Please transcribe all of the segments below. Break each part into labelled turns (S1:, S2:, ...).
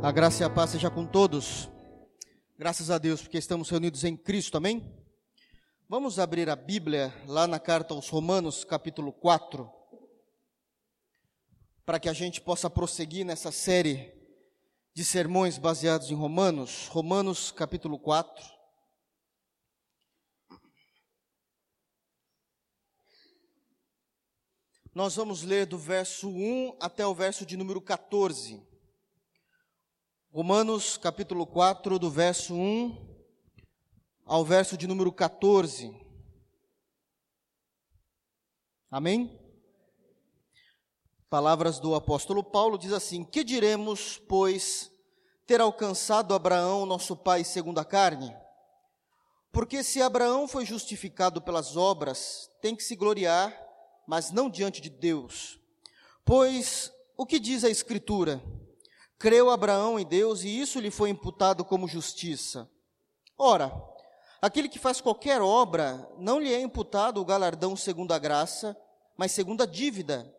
S1: A graça e a paz seja com todos. Graças a Deus, porque estamos reunidos em Cristo, amém? Vamos abrir a Bíblia lá na carta aos Romanos, capítulo 4, para que a gente possa prosseguir nessa série de sermões baseados em Romanos. Romanos, capítulo 4. Nós vamos ler do verso 1 até o verso de número 14. Romanos capítulo 4, do verso 1 ao verso de número 14. Amém? Palavras do apóstolo Paulo diz assim: Que diremos, pois, ter alcançado Abraão, nosso pai, segundo a carne? Porque se Abraão foi justificado pelas obras, tem que se gloriar, mas não diante de Deus. Pois o que diz a Escritura? Creu Abraão em Deus e isso lhe foi imputado como justiça. Ora, aquele que faz qualquer obra, não lhe é imputado o galardão segundo a graça, mas segundo a dívida.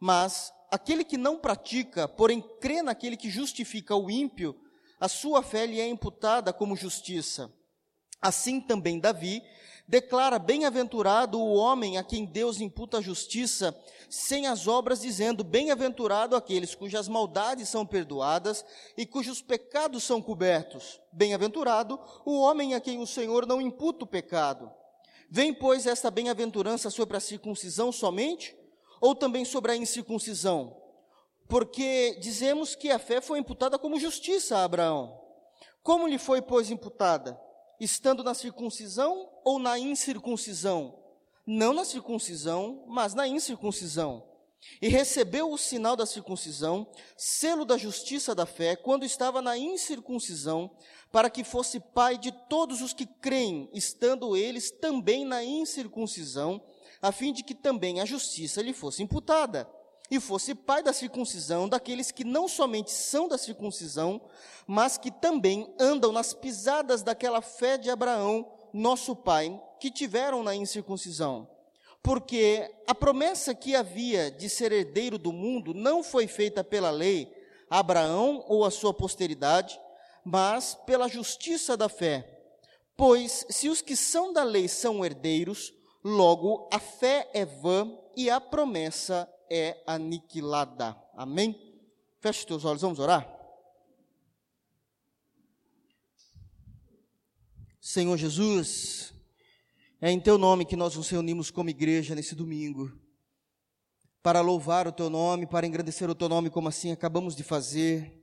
S1: Mas aquele que não pratica, porém crê naquele que justifica o ímpio, a sua fé lhe é imputada como justiça. Assim também Davi declara bem-aventurado o homem a quem Deus imputa a justiça, sem as obras, dizendo: Bem-aventurado aqueles cujas maldades são perdoadas e cujos pecados são cobertos. Bem-aventurado o homem a quem o Senhor não imputa o pecado. Vem, pois, esta bem-aventurança sobre a circuncisão somente, ou também sobre a incircuncisão? Porque dizemos que a fé foi imputada como justiça a Abraão. Como lhe foi, pois, imputada? Estando na circuncisão ou na incircuncisão? Não na circuncisão, mas na incircuncisão. E recebeu o sinal da circuncisão, selo da justiça da fé, quando estava na incircuncisão, para que fosse pai de todos os que creem, estando eles também na incircuncisão, a fim de que também a justiça lhe fosse imputada e fosse pai da circuncisão daqueles que não somente são da circuncisão, mas que também andam nas pisadas daquela fé de Abraão, nosso pai, que tiveram na incircuncisão. Porque a promessa que havia de ser herdeiro do mundo não foi feita pela lei a Abraão ou a sua posteridade, mas pela justiça da fé. Pois se os que são da lei são herdeiros, logo a fé é vã e a promessa é aniquilada. Amém? Feche os teus olhos, vamos orar? Senhor Jesus, é em teu nome que nós nos reunimos como igreja nesse domingo, para louvar o teu nome, para engrandecer o teu nome, como assim acabamos de fazer,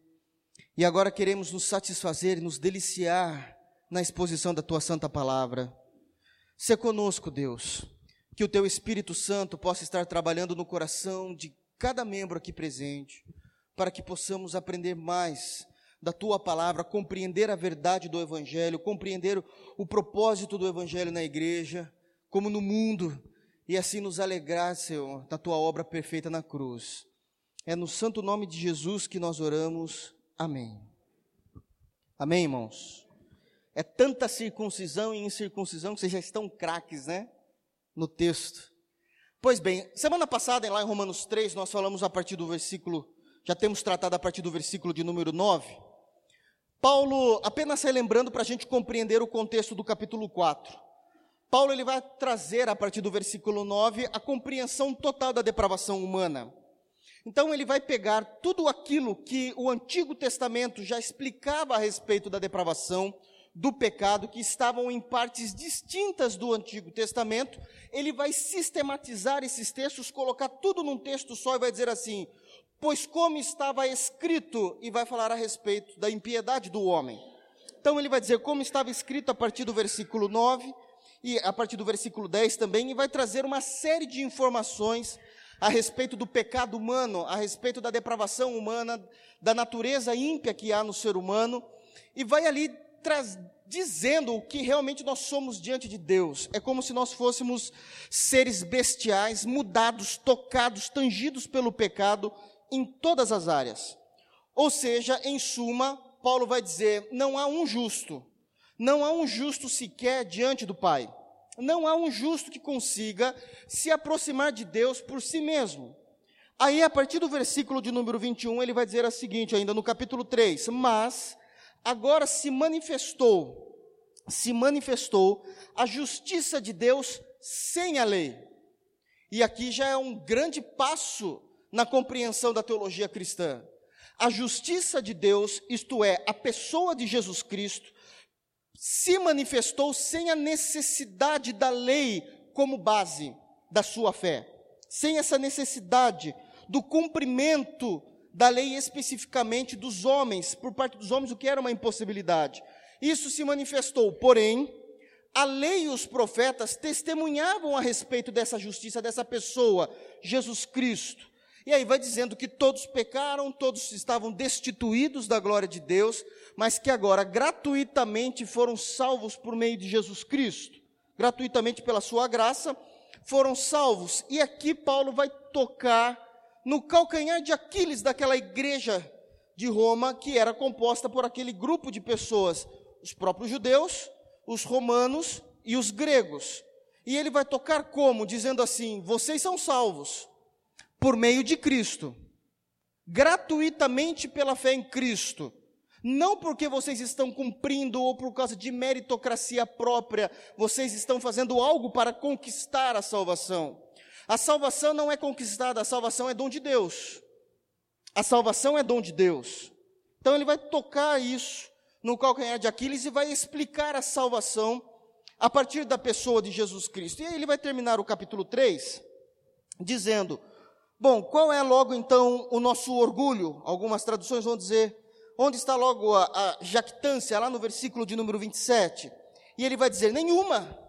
S1: e agora queremos nos satisfazer e nos deliciar na exposição da tua santa palavra. Se conosco, Deus que o teu Espírito Santo possa estar trabalhando no coração de cada membro aqui presente, para que possamos aprender mais da tua palavra, compreender a verdade do Evangelho, compreender o propósito do Evangelho na igreja, como no mundo, e assim nos alegrar, Senhor, da tua obra perfeita na cruz. É no santo nome de Jesus que nós oramos. Amém. Amém, irmãos? É tanta circuncisão e incircuncisão que vocês já estão craques, né? No texto. Pois bem, semana passada, lá em Romanos 3, nós falamos a partir do versículo, já temos tratado a partir do versículo de número 9. Paulo, apenas relembrando para a gente compreender o contexto do capítulo 4. Paulo ele vai trazer a partir do versículo 9 a compreensão total da depravação humana. Então ele vai pegar tudo aquilo que o Antigo Testamento já explicava a respeito da depravação, do pecado, que estavam em partes distintas do Antigo Testamento, ele vai sistematizar esses textos, colocar tudo num texto só e vai dizer assim: Pois como estava escrito, e vai falar a respeito da impiedade do homem. Então ele vai dizer como estava escrito a partir do versículo 9 e a partir do versículo 10 também, e vai trazer uma série de informações a respeito do pecado humano, a respeito da depravação humana, da natureza ímpia que há no ser humano, e vai ali traz, dizendo o que realmente nós somos diante de Deus. É como se nós fôssemos seres bestiais, mudados, tocados, tangidos pelo pecado em todas as áreas. Ou seja, em suma, Paulo vai dizer: não há um justo, não há um justo sequer diante do Pai. Não há um justo que consiga se aproximar de Deus por si mesmo. Aí, a partir do versículo de número 21, ele vai dizer o seguinte, ainda no capítulo 3: Mas agora se manifestou, se manifestou a justiça de Deus sem a lei. E aqui já é um grande passo na compreensão da teologia cristã. A justiça de Deus, isto é, a pessoa de Jesus Cristo, se manifestou sem a necessidade da lei como base da sua fé, sem essa necessidade do cumprimento da lei especificamente dos homens, por parte dos homens, o que era uma impossibilidade. Isso se manifestou, porém, a lei e os profetas testemunhavam a respeito dessa justiça, dessa pessoa, Jesus Cristo. E aí vai dizendo que todos pecaram, todos estavam destituídos da glória de Deus, mas que agora gratuitamente foram salvos por meio de Jesus Cristo, gratuitamente pela sua graça, foram salvos. E aqui Paulo vai tocar no calcanhar de Aquiles daquela igreja de Roma, que era composta por aquele grupo de pessoas, os próprios judeus, os romanos e os gregos. E ele vai tocar como? Dizendo assim: vocês são salvos por meio de Cristo, gratuitamente pela fé em Cristo. Não porque vocês estão cumprindo ou por causa de meritocracia própria, vocês estão fazendo algo para conquistar a salvação. A salvação não é conquistada, a salvação é dom de Deus. A salvação é dom de Deus. Então ele vai tocar isso no calcanhar de Aquiles e vai explicar a salvação a partir da pessoa de Jesus Cristo. E aí ele vai terminar o capítulo 3 dizendo: Bom, qual é logo então o nosso orgulho? Algumas traduções vão dizer: onde está logo a, a jactância, lá no versículo de número 27? E ele vai dizer: nenhuma,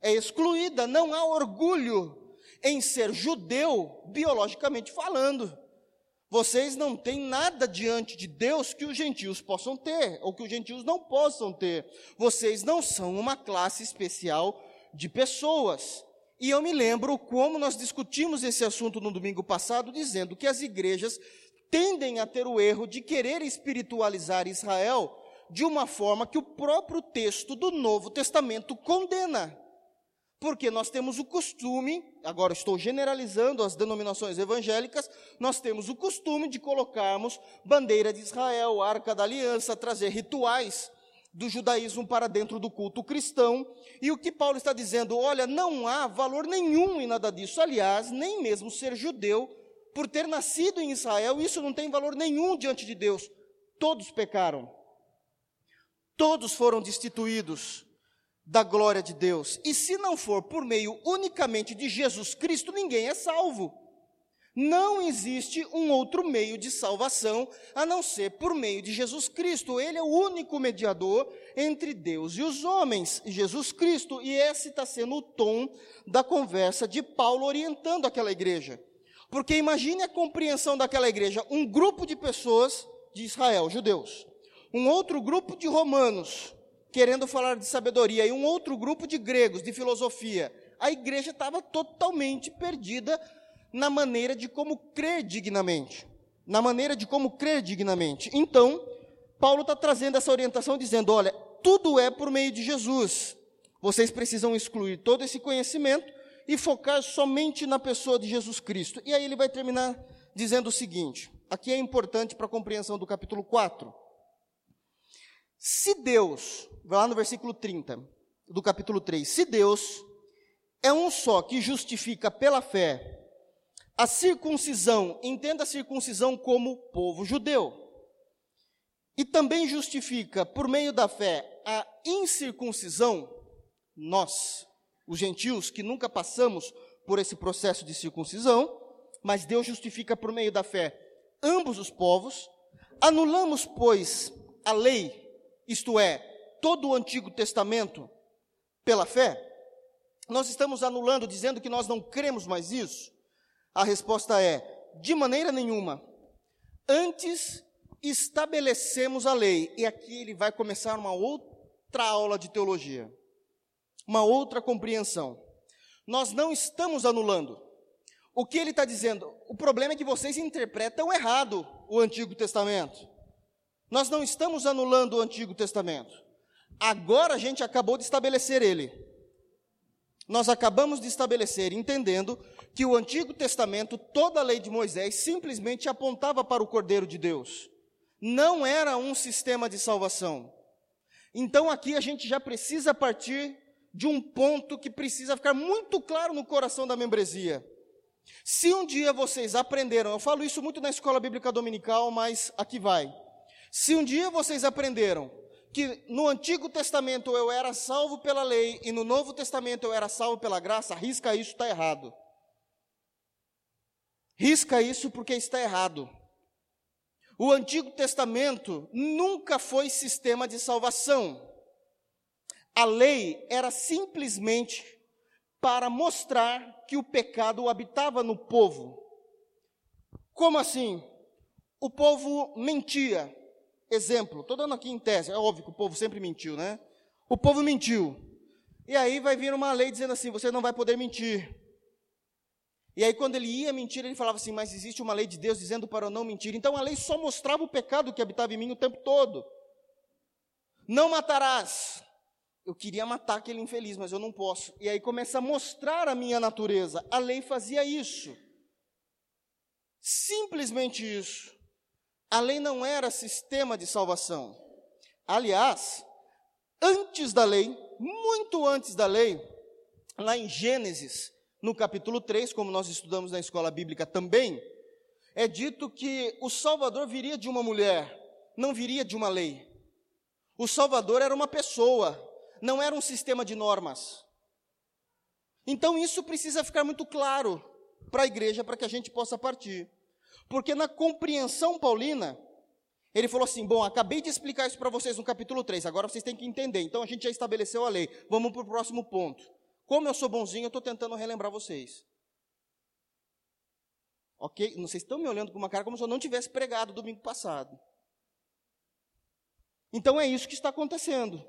S1: é excluída, não há orgulho em ser judeu, biologicamente falando. Vocês não têm nada diante de Deus que os gentios possam ter, ou que os gentios não possam ter. Vocês não são uma classe especial de pessoas. E eu me lembro como nós discutimos esse assunto no domingo passado, dizendo que as igrejas tendem a ter o erro de querer espiritualizar Israel de uma forma que o próprio texto do Novo Testamento condena porque nós temos o costume, agora estou generalizando as denominações evangélicas, nós temos o costume de colocarmos bandeira de Israel, arca da aliança, trazer rituais do judaísmo para dentro do culto cristão. E o que Paulo está dizendo, olha, não há valor nenhum em nada disso. Aliás, nem mesmo ser judeu, por ter nascido em Israel, isso não tem valor nenhum diante de Deus. Todos pecaram. Todos foram destituídos da glória de Deus. E se não for por meio unicamente de Jesus Cristo, ninguém é salvo. Não existe um outro meio de salvação a não ser por meio de Jesus Cristo. Ele é o único mediador entre Deus e os homens, Jesus Cristo. E esse está sendo o tom da conversa de Paulo orientando aquela igreja. Porque imagine a compreensão daquela igreja: um grupo de pessoas de Israel, judeus, um outro grupo de romanos, querendo falar de sabedoria, e um outro grupo de gregos, de filosofia. A igreja estava totalmente perdida na maneira de como crer dignamente. Na maneira de como crer dignamente. Então, Paulo está trazendo essa orientação, dizendo: olha, tudo é por meio de Jesus. Vocês precisam excluir todo esse conhecimento e focar somente na pessoa de Jesus Cristo. E aí ele vai terminar dizendo o seguinte: aqui é importante para a compreensão do capítulo 4. Se Deus, vai lá no versículo 30 do capítulo 3, se Deus é um só que justifica pela fé a circuncisão, entenda a circuncisão como povo judeu, e também justifica por meio da fé a incircuncisão, nós, os gentios que nunca passamos por esse processo de circuncisão, mas Deus justifica por meio da fé ambos os povos, anulamos, pois, a lei isto é, todo o Antigo Testamento, pela fé? Nós estamos anulando, dizendo que nós não cremos mais isso? A resposta é: de maneira nenhuma. Antes estabelecemos a lei, e aqui ele vai começar uma outra aula de teologia, uma outra compreensão. Nós não estamos anulando. O que ele está dizendo? O problema é que vocês interpretam errado o Antigo Testamento. Nós não estamos anulando o Antigo Testamento. Agora a gente acabou de estabelecer ele. Nós acabamos de estabelecer, entendendo que o Antigo Testamento, toda a lei de Moisés, simplesmente apontava para o Cordeiro de Deus. Não era um sistema de salvação. Então aqui a gente já precisa partir de um ponto que precisa ficar muito claro no coração da membresia. Se um dia vocês aprenderam, eu falo isso muito na escola bíblica dominical, mas aqui vai. Se um dia vocês aprenderam que no Antigo Testamento eu era salvo pela lei e no Novo Testamento eu era salvo pela graça, risca isso, está errado. Risca isso porque está errado. O Antigo Testamento nunca foi sistema de salvação. A lei era simplesmente para mostrar que o pecado habitava no povo. Como assim? O povo mentia. Exemplo, estou dando aqui em tese, é óbvio que o povo sempre mentiu, né? O povo mentiu. E aí vai vir uma lei dizendo assim: você não vai poder mentir. E aí, quando ele ia mentir, ele falava assim: Mas existe uma lei de Deus dizendo para eu não mentir. Então a lei só mostrava o pecado que habitava em mim o tempo todo. Não matarás. Eu queria matar aquele infeliz, mas eu não posso. E aí começa a mostrar a minha natureza. A lei fazia isso. Simplesmente isso. A lei não era sistema de salvação. Aliás, antes da lei, muito antes da lei, lá em Gênesis, no capítulo 3, como nós estudamos na escola bíblica também, é dito que o Salvador viria de uma mulher, não viria de uma lei. O Salvador era uma pessoa, não era um sistema de normas. Então isso precisa ficar muito claro para a igreja, para que a gente possa partir. Porque na compreensão paulina, ele falou assim: Bom, acabei de explicar isso para vocês no capítulo 3, agora vocês têm que entender. Então a gente já estabeleceu a lei. Vamos para o próximo ponto. Como eu sou bonzinho, eu estou tentando relembrar vocês. Ok? Vocês estão me olhando com uma cara como se eu não tivesse pregado domingo passado. Então é isso que está acontecendo.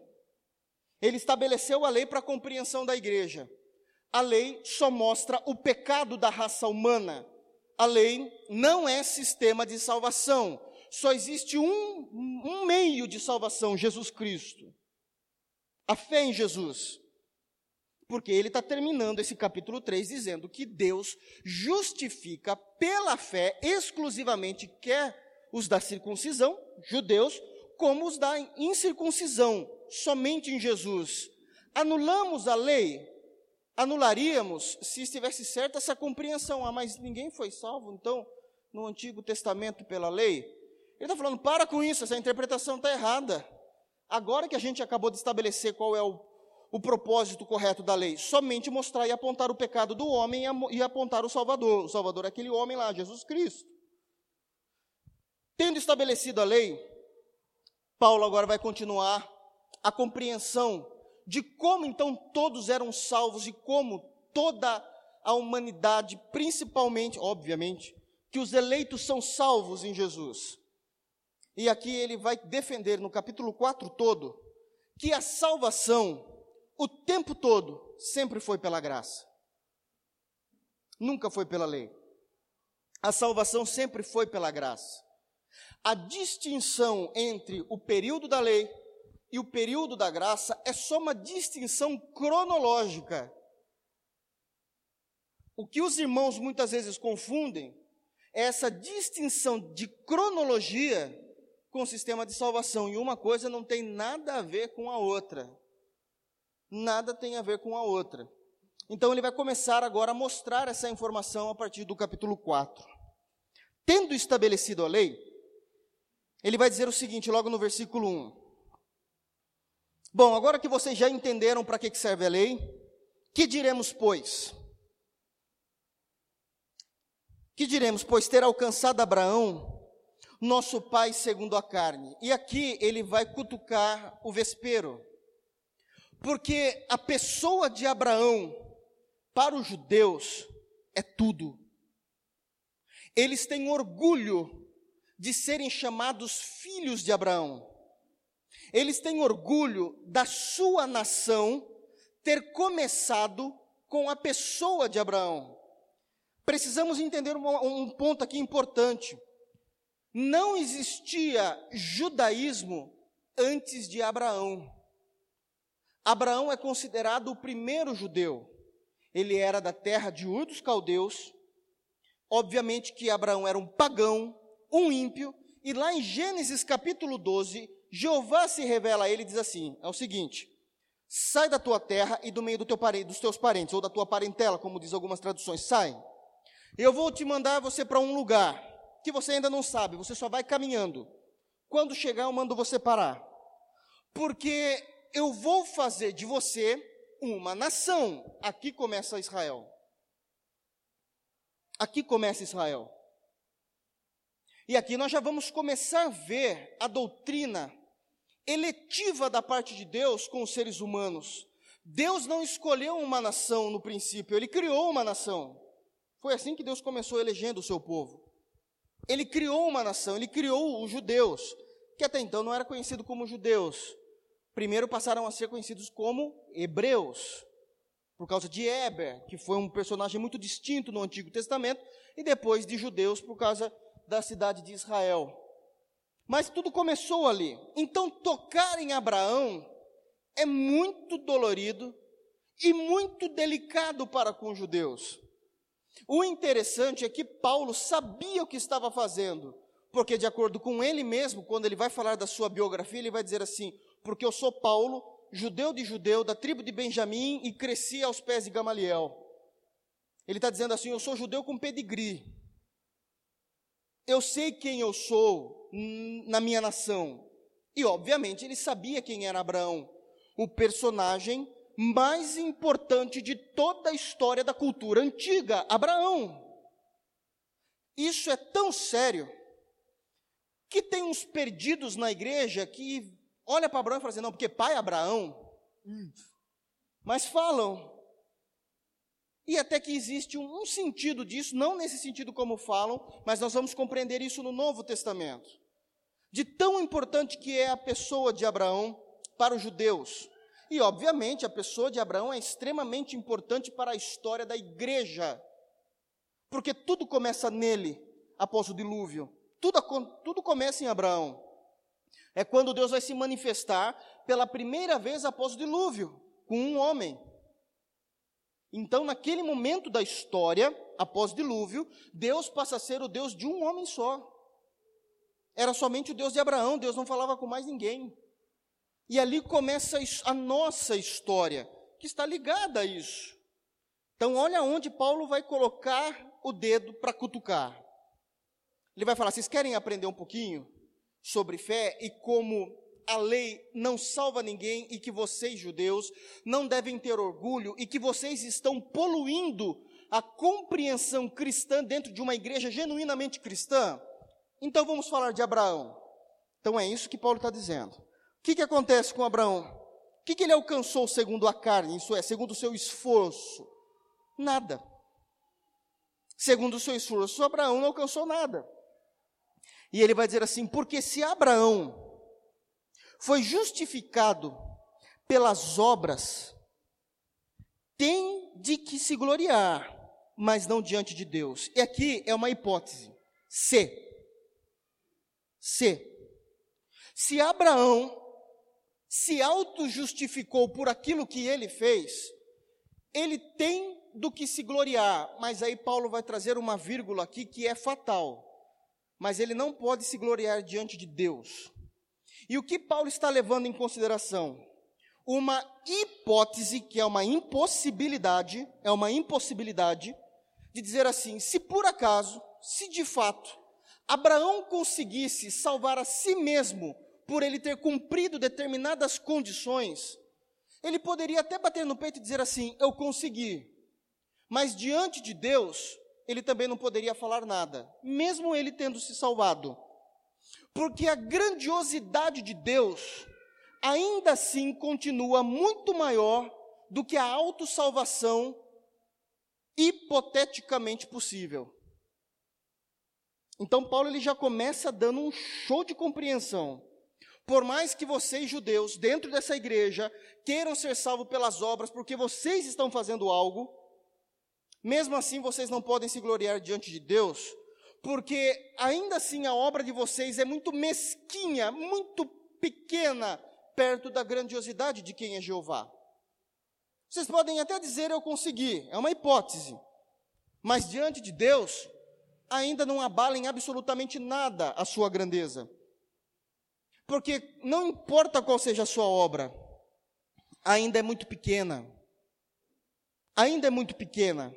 S1: Ele estabeleceu a lei para a compreensão da igreja. A lei só mostra o pecado da raça humana. A lei não é sistema de salvação. Só existe um, um meio de salvação: Jesus Cristo. A fé em Jesus. Porque ele está terminando esse capítulo 3 dizendo que Deus justifica pela fé exclusivamente quer os da circuncisão, judeus, como os da incircuncisão, somente em Jesus. Anulamos a lei, anularíamos se estivesse certa essa compreensão. Ah, mas ninguém foi salvo, então, no Antigo Testamento pela lei. Ele está falando, para com isso, essa interpretação está errada. Agora que a gente acabou de estabelecer qual é o o propósito correto da lei? Somente mostrar e apontar o pecado do homem e apontar o Salvador. O Salvador é aquele homem lá, Jesus Cristo. Tendo estabelecido a lei, Paulo agora vai continuar a compreensão de como então todos eram salvos e como toda a humanidade, principalmente, obviamente, que os eleitos são salvos em Jesus. E aqui ele vai defender no capítulo 4 todo que a salvação o tempo todo, sempre foi pela graça. Nunca foi pela lei. A salvação sempre foi pela graça. A distinção entre o período da lei e o período da graça é só uma distinção cronológica. O que os irmãos muitas vezes confundem é essa distinção de cronologia com o sistema de salvação, e uma coisa não tem nada a ver com a outra nada tem a ver com a outra. Então ele vai começar agora a mostrar essa informação a partir do capítulo 4. Tendo estabelecido a lei, ele vai dizer o seguinte, logo no versículo 1. Bom, agora que vocês já entenderam para que serve a lei, que diremos, pois? Que diremos, pois ter alcançado Abraão, nosso pai segundo a carne. E aqui ele vai cutucar o vespeiro. Porque a pessoa de Abraão, para os judeus, é tudo. Eles têm orgulho de serem chamados filhos de Abraão. Eles têm orgulho da sua nação ter começado com a pessoa de Abraão. Precisamos entender um, um ponto aqui importante. Não existia judaísmo antes de Abraão. Abraão é considerado o primeiro judeu. ele era da terra de Ur dos Caldeus. Obviamente que Abraão era um pagão, um ímpio, e lá em Gênesis capítulo 12, Jeová se revela a ele e diz assim: é o seguinte: sai da tua terra e do meio do teu dos teus parentes, ou da tua parentela, como diz algumas traduções, sai. Eu vou te mandar você para um lugar que você ainda não sabe, você só vai caminhando. Quando chegar, eu mando você parar. Porque eu vou fazer de você uma nação. Aqui começa Israel. Aqui começa Israel. E aqui nós já vamos começar a ver a doutrina eletiva da parte de Deus com os seres humanos. Deus não escolheu uma nação no princípio, ele criou uma nação. Foi assim que Deus começou elegendo o seu povo. Ele criou uma nação, ele criou os judeus, que até então não era conhecido como judeus. Primeiro passaram a ser conhecidos como hebreus, por causa de Eber, que foi um personagem muito distinto no Antigo Testamento, e depois de judeus por causa da cidade de Israel. Mas tudo começou ali. Então, tocar em Abraão é muito dolorido e muito delicado para com os judeus. O interessante é que Paulo sabia o que estava fazendo, porque, de acordo com ele mesmo, quando ele vai falar da sua biografia, ele vai dizer assim: Porque eu sou Paulo, judeu de judeu, da tribo de Benjamim e cresci aos pés de Gamaliel. Ele está dizendo assim: Eu sou judeu com pedigree. Eu sei quem eu sou na minha nação. E, obviamente, ele sabia quem era Abraão, o personagem mais importante de toda a história da cultura antiga, Abraão. Isso é tão sério que tem uns perdidos na igreja que olha para Abraão e fala assim, não, porque pai é Abraão. Mas falam. E até que existe um, sentido disso, não nesse sentido como falam, mas nós vamos compreender isso no Novo Testamento. De tão importante que é a pessoa de Abraão para os judeus. E, obviamente, a pessoa de Abraão é extremamente importante para a história da igreja, porque tudo começa nele após o dilúvio. Tudo, tudo começa em Abraão. É quando Deus vai se manifestar pela primeira vez após o dilúvio, com um homem. Então, naquele momento da história, após o dilúvio, Deus passa a ser o Deus de um homem só. Era somente o Deus de Abraão, Deus não falava com mais ninguém. E ali começa a nossa história, que está ligada a isso. Então, olha onde Paulo vai colocar o dedo para cutucar. Ele vai falar: vocês querem aprender um pouquinho sobre fé e como a lei não salva ninguém e que vocês, judeus, não devem ter orgulho e que vocês estão poluindo a compreensão cristã dentro de uma igreja genuinamente cristã? Então vamos falar de Abraão. Então é isso que Paulo está dizendo que, que acontece com Abraão? O que, que ele alcançou segundo a carne, isso é, segundo o seu esforço? Nada. Segundo o seu esforço, Abraão não alcançou nada. E ele vai dizer assim: porque se Abraão foi justificado pelas obras, tem de que se gloriar, mas não diante de Deus. E aqui é uma hipótese. Se. Se. Se Abraão se auto-justificou por aquilo que ele fez, ele tem do que se gloriar, mas aí Paulo vai trazer uma vírgula aqui que é fatal. Mas ele não pode se gloriar diante de Deus. E o que Paulo está levando em consideração? Uma hipótese que é uma impossibilidade, é uma impossibilidade de dizer assim: se por acaso, se de fato, Abraão conseguisse salvar a si mesmo por ele ter cumprido determinadas condições, ele poderia até bater no peito e dizer assim: Eu consegui. Mas diante de Deus, ele também não poderia falar nada, mesmo ele tendo se salvado. Porque a grandiosidade de Deus ainda assim continua muito maior do que a autossalvação hipoteticamente possível. Então Paulo ele já começa dando um show de compreensão por mais que vocês, judeus, dentro dessa igreja, queiram ser salvos pelas obras, porque vocês estão fazendo algo, mesmo assim vocês não podem se gloriar diante de Deus, porque ainda assim a obra de vocês é muito mesquinha, muito pequena, perto da grandiosidade de quem é Jeová. Vocês podem até dizer eu consegui, é uma hipótese. Mas diante de Deus, ainda não abalem absolutamente nada a sua grandeza. Porque não importa qual seja a sua obra, ainda é muito pequena. Ainda é muito pequena.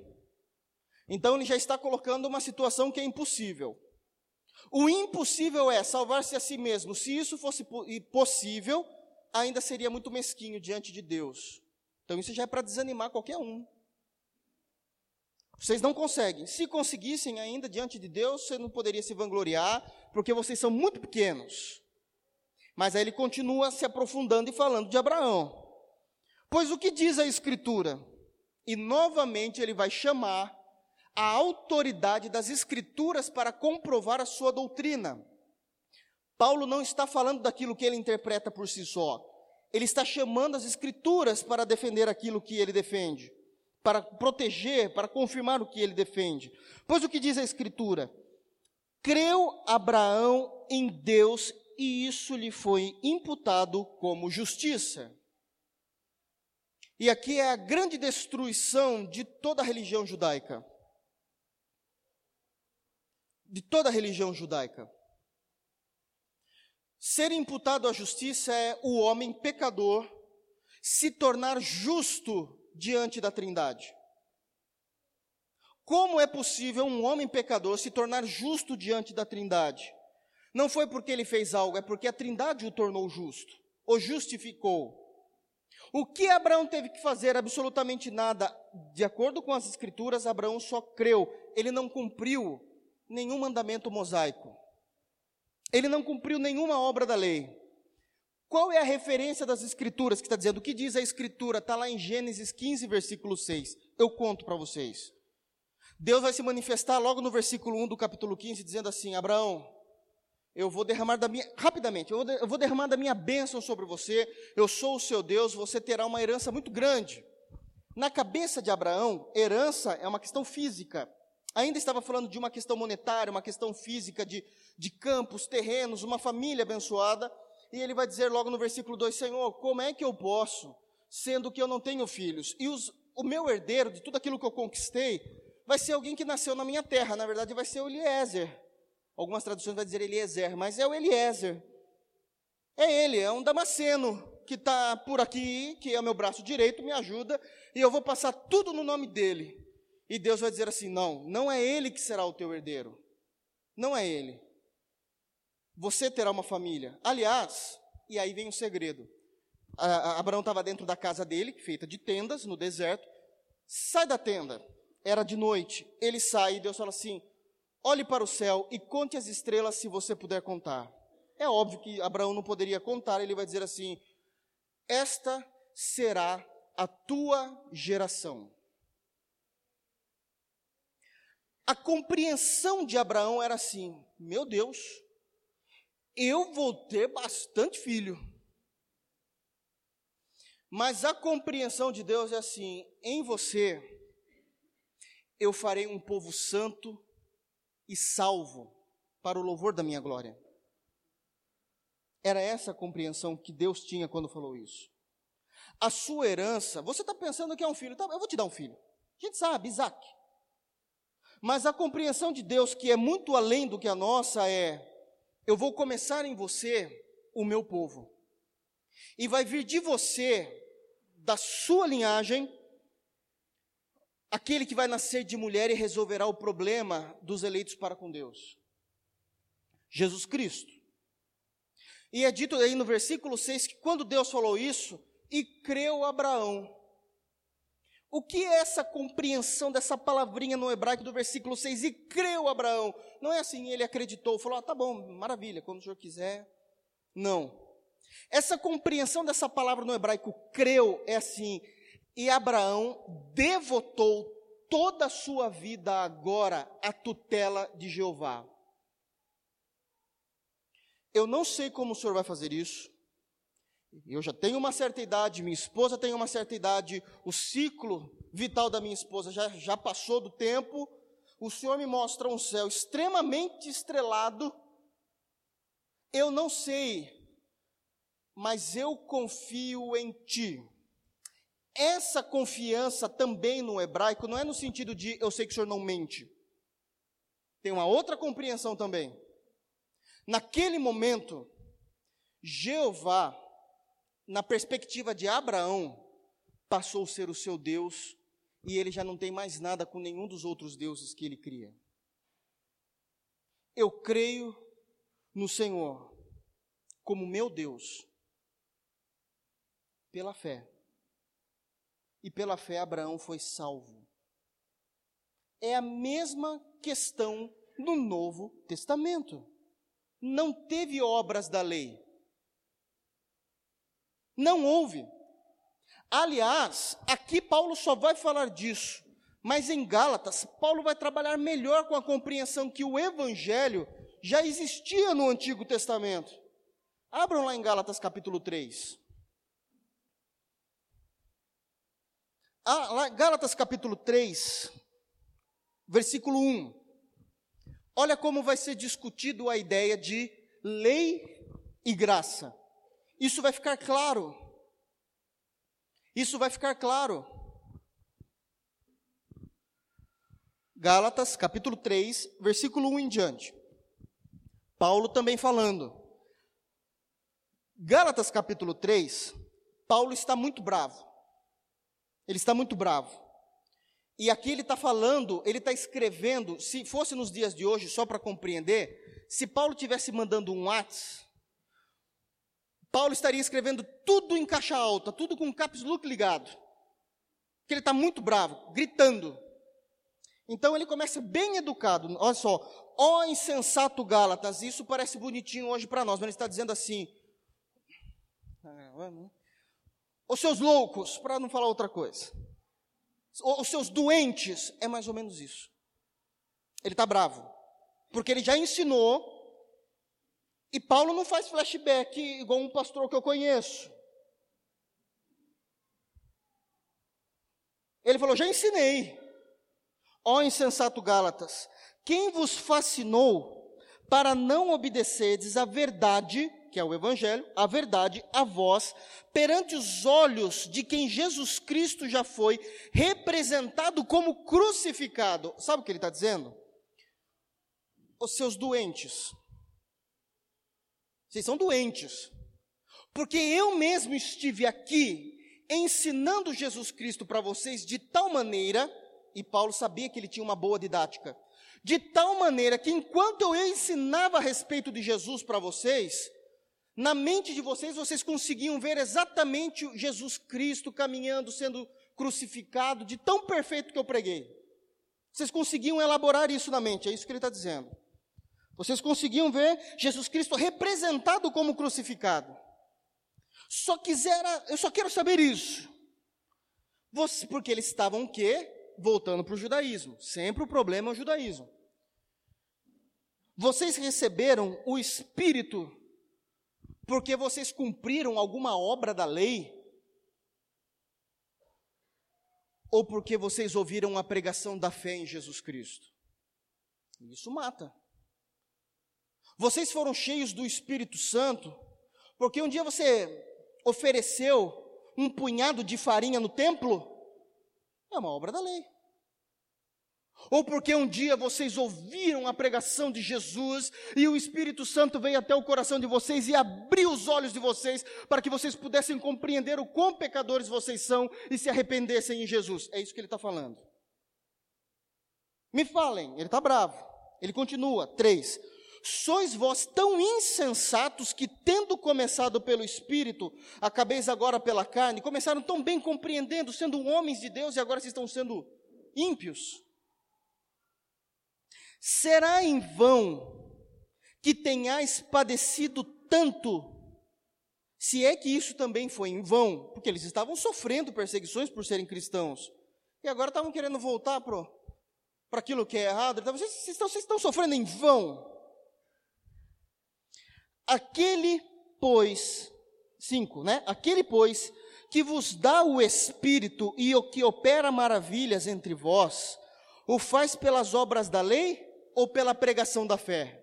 S1: Então ele já está colocando uma situação que é impossível. O impossível é salvar-se a si mesmo. Se isso fosse possível, ainda seria muito mesquinho diante de Deus. Então isso já é para desanimar qualquer um. Vocês não conseguem. Se conseguissem ainda diante de Deus, você não poderia se vangloriar, porque vocês são muito pequenos. Mas aí ele continua se aprofundando e falando de Abraão. Pois o que diz a Escritura? E novamente ele vai chamar a autoridade das Escrituras para comprovar a sua doutrina. Paulo não está falando daquilo que ele interpreta por si só. Ele está chamando as Escrituras para defender aquilo que ele defende, para proteger, para confirmar o que ele defende. Pois o que diz a Escritura? Creu Abraão em Deus e isso lhe foi imputado como justiça. E aqui é a grande destruição de toda a religião judaica. De toda a religião judaica. Ser imputado à justiça é o homem pecador se tornar justo diante da Trindade. Como é possível um homem pecador se tornar justo diante da Trindade? Não foi porque ele fez algo, é porque a Trindade o tornou justo, o justificou. O que Abraão teve que fazer? Absolutamente nada. De acordo com as Escrituras, Abraão só creu, ele não cumpriu nenhum mandamento mosaico. Ele não cumpriu nenhuma obra da lei. Qual é a referência das Escrituras que está dizendo? O que diz a Escritura? Está lá em Gênesis 15, versículo 6. Eu conto para vocês. Deus vai se manifestar logo no versículo 1 do capítulo 15, dizendo assim: Abraão, eu vou derramar da minha, rapidamente, eu vou, eu vou derramar da minha bênção sobre você, eu sou o seu Deus, você terá uma herança muito grande. Na cabeça de Abraão, herança é uma questão física. Ainda estava falando de uma questão monetária, uma questão física de, de campos, terrenos, uma família abençoada. E ele vai dizer logo no versículo 2: Senhor, como é que eu posso, sendo que eu não tenho filhos? E os, o meu herdeiro de tudo aquilo que eu conquistei vai ser alguém que nasceu na minha terra, na verdade vai ser o Eliezer. Algumas traduções vai dizer Eliezer, mas é o Eliezer. É ele, é um Damasceno que está por aqui, que é o meu braço direito, me ajuda, e eu vou passar tudo no nome dele. E Deus vai dizer assim: não, não é ele que será o teu herdeiro. Não é ele. Você terá uma família. Aliás, e aí vem o segredo. Abraão estava dentro da casa dele, feita de tendas, no deserto. Sai da tenda. Era de noite. Ele sai e Deus fala assim: Olhe para o céu e conte as estrelas se você puder contar. É óbvio que Abraão não poderia contar, ele vai dizer assim: Esta será a tua geração. A compreensão de Abraão era assim: Meu Deus, eu vou ter bastante filho. Mas a compreensão de Deus é assim: em você eu farei um povo santo e salvo para o louvor da minha glória. Era essa a compreensão que Deus tinha quando falou isso. A sua herança, você está pensando que é um filho, tá, eu vou te dar um filho. A gente sabe, Isaac. Mas a compreensão de Deus, que é muito além do que a nossa, é: eu vou começar em você o meu povo, e vai vir de você, da sua linhagem, aquele que vai nascer de mulher e resolverá o problema dos eleitos para com Deus. Jesus Cristo. E é dito aí no versículo 6 que quando Deus falou isso, e creu Abraão. O que é essa compreensão dessa palavrinha no hebraico do versículo 6? E creu Abraão. Não é assim, ele acreditou, falou: ah, tá bom, maravilha, quando o senhor quiser. Não. Essa compreensão dessa palavra no hebraico, creu, é assim: e Abraão devotou toda a sua vida agora à tutela de Jeová. Eu não sei como o senhor vai fazer isso. Eu já tenho uma certa idade, minha esposa tem uma certa idade, o ciclo vital da minha esposa já, já passou do tempo. O Senhor me mostra um céu extremamente estrelado. Eu não sei, mas eu confio em Ti essa confiança também no hebraico não é no sentido de eu sei que o senhor não mente. Tem uma outra compreensão também. Naquele momento, Jeová, na perspectiva de Abraão, passou a ser o seu Deus e ele já não tem mais nada com nenhum dos outros deuses que ele cria. Eu creio no Senhor como meu Deus, pela fé. E pela fé Abraão foi salvo. É a mesma questão no Novo Testamento. Não teve obras da lei. Não houve. Aliás, aqui Paulo só vai falar disso, mas em Gálatas, Paulo vai trabalhar melhor com a compreensão que o Evangelho já existia no Antigo Testamento. Abram lá em Gálatas capítulo 3. Ah, lá, Gálatas capítulo 3, versículo 1. Olha como vai ser discutido a ideia de lei e graça. Isso vai ficar claro. Isso vai ficar claro. Gálatas, capítulo 3, versículo 1 em diante. Paulo também falando. Gálatas, capítulo 3, Paulo está muito bravo. Ele está muito bravo. E aqui ele está falando, ele está escrevendo, se fosse nos dias de hoje, só para compreender, se Paulo tivesse mandando um WhatsApp, Paulo estaria escrevendo tudo em caixa alta, tudo com caps look ligado. Porque ele está muito bravo, gritando. Então ele começa bem educado. Olha só, ó insensato Gálatas, isso parece bonitinho hoje para nós, mas ele está dizendo assim: os seus loucos, para não falar outra coisa os seus doentes, é mais ou menos isso. Ele está bravo, porque ele já ensinou, e Paulo não faz flashback igual um pastor que eu conheço. Ele falou: Já ensinei, ó insensato Gálatas, quem vos fascinou para não obedecerdes à verdade que é o Evangelho, a verdade, a voz, perante os olhos de quem Jesus Cristo já foi representado como crucificado. Sabe o que ele está dizendo? Os seus doentes. Vocês são doentes. Porque eu mesmo estive aqui ensinando Jesus Cristo para vocês de tal maneira, e Paulo sabia que ele tinha uma boa didática, de tal maneira que enquanto eu ensinava a respeito de Jesus para vocês, na mente de vocês, vocês conseguiam ver exatamente Jesus Cristo caminhando, sendo crucificado, de tão perfeito que eu preguei. Vocês conseguiam elaborar isso na mente, é isso que ele está dizendo. Vocês conseguiam ver Jesus Cristo representado como crucificado. Só quisera, eu só quero saber isso. Você, porque eles estavam o quê? Voltando para o judaísmo. Sempre o problema é o judaísmo. Vocês receberam o Espírito porque vocês cumpriram alguma obra da lei? Ou porque vocês ouviram a pregação da fé em Jesus Cristo? Isso mata. Vocês foram cheios do Espírito Santo, porque um dia você ofereceu um punhado de farinha no templo? É uma obra da lei ou porque um dia vocês ouviram a pregação de Jesus e o Espírito Santo veio até o coração de vocês e abriu os olhos de vocês para que vocês pudessem compreender o quão pecadores vocês são e se arrependessem em Jesus. É isso que ele está falando. Me falem, ele está bravo. Ele continua, três. Sois vós tão insensatos que, tendo começado pelo Espírito, acabeis agora pela carne, começaram tão bem compreendendo, sendo homens de Deus, e agora vocês estão sendo ímpios. Será em vão que tenhais padecido tanto, se é que isso também foi em vão, porque eles estavam sofrendo perseguições por serem cristãos, e agora estavam querendo voltar para aquilo que é errado, então vocês, vocês, estão, vocês estão sofrendo em vão. Aquele, pois, cinco, né? Aquele, pois, que vos dá o Espírito e o que opera maravilhas entre vós, o faz pelas obras da lei ou pela pregação da fé?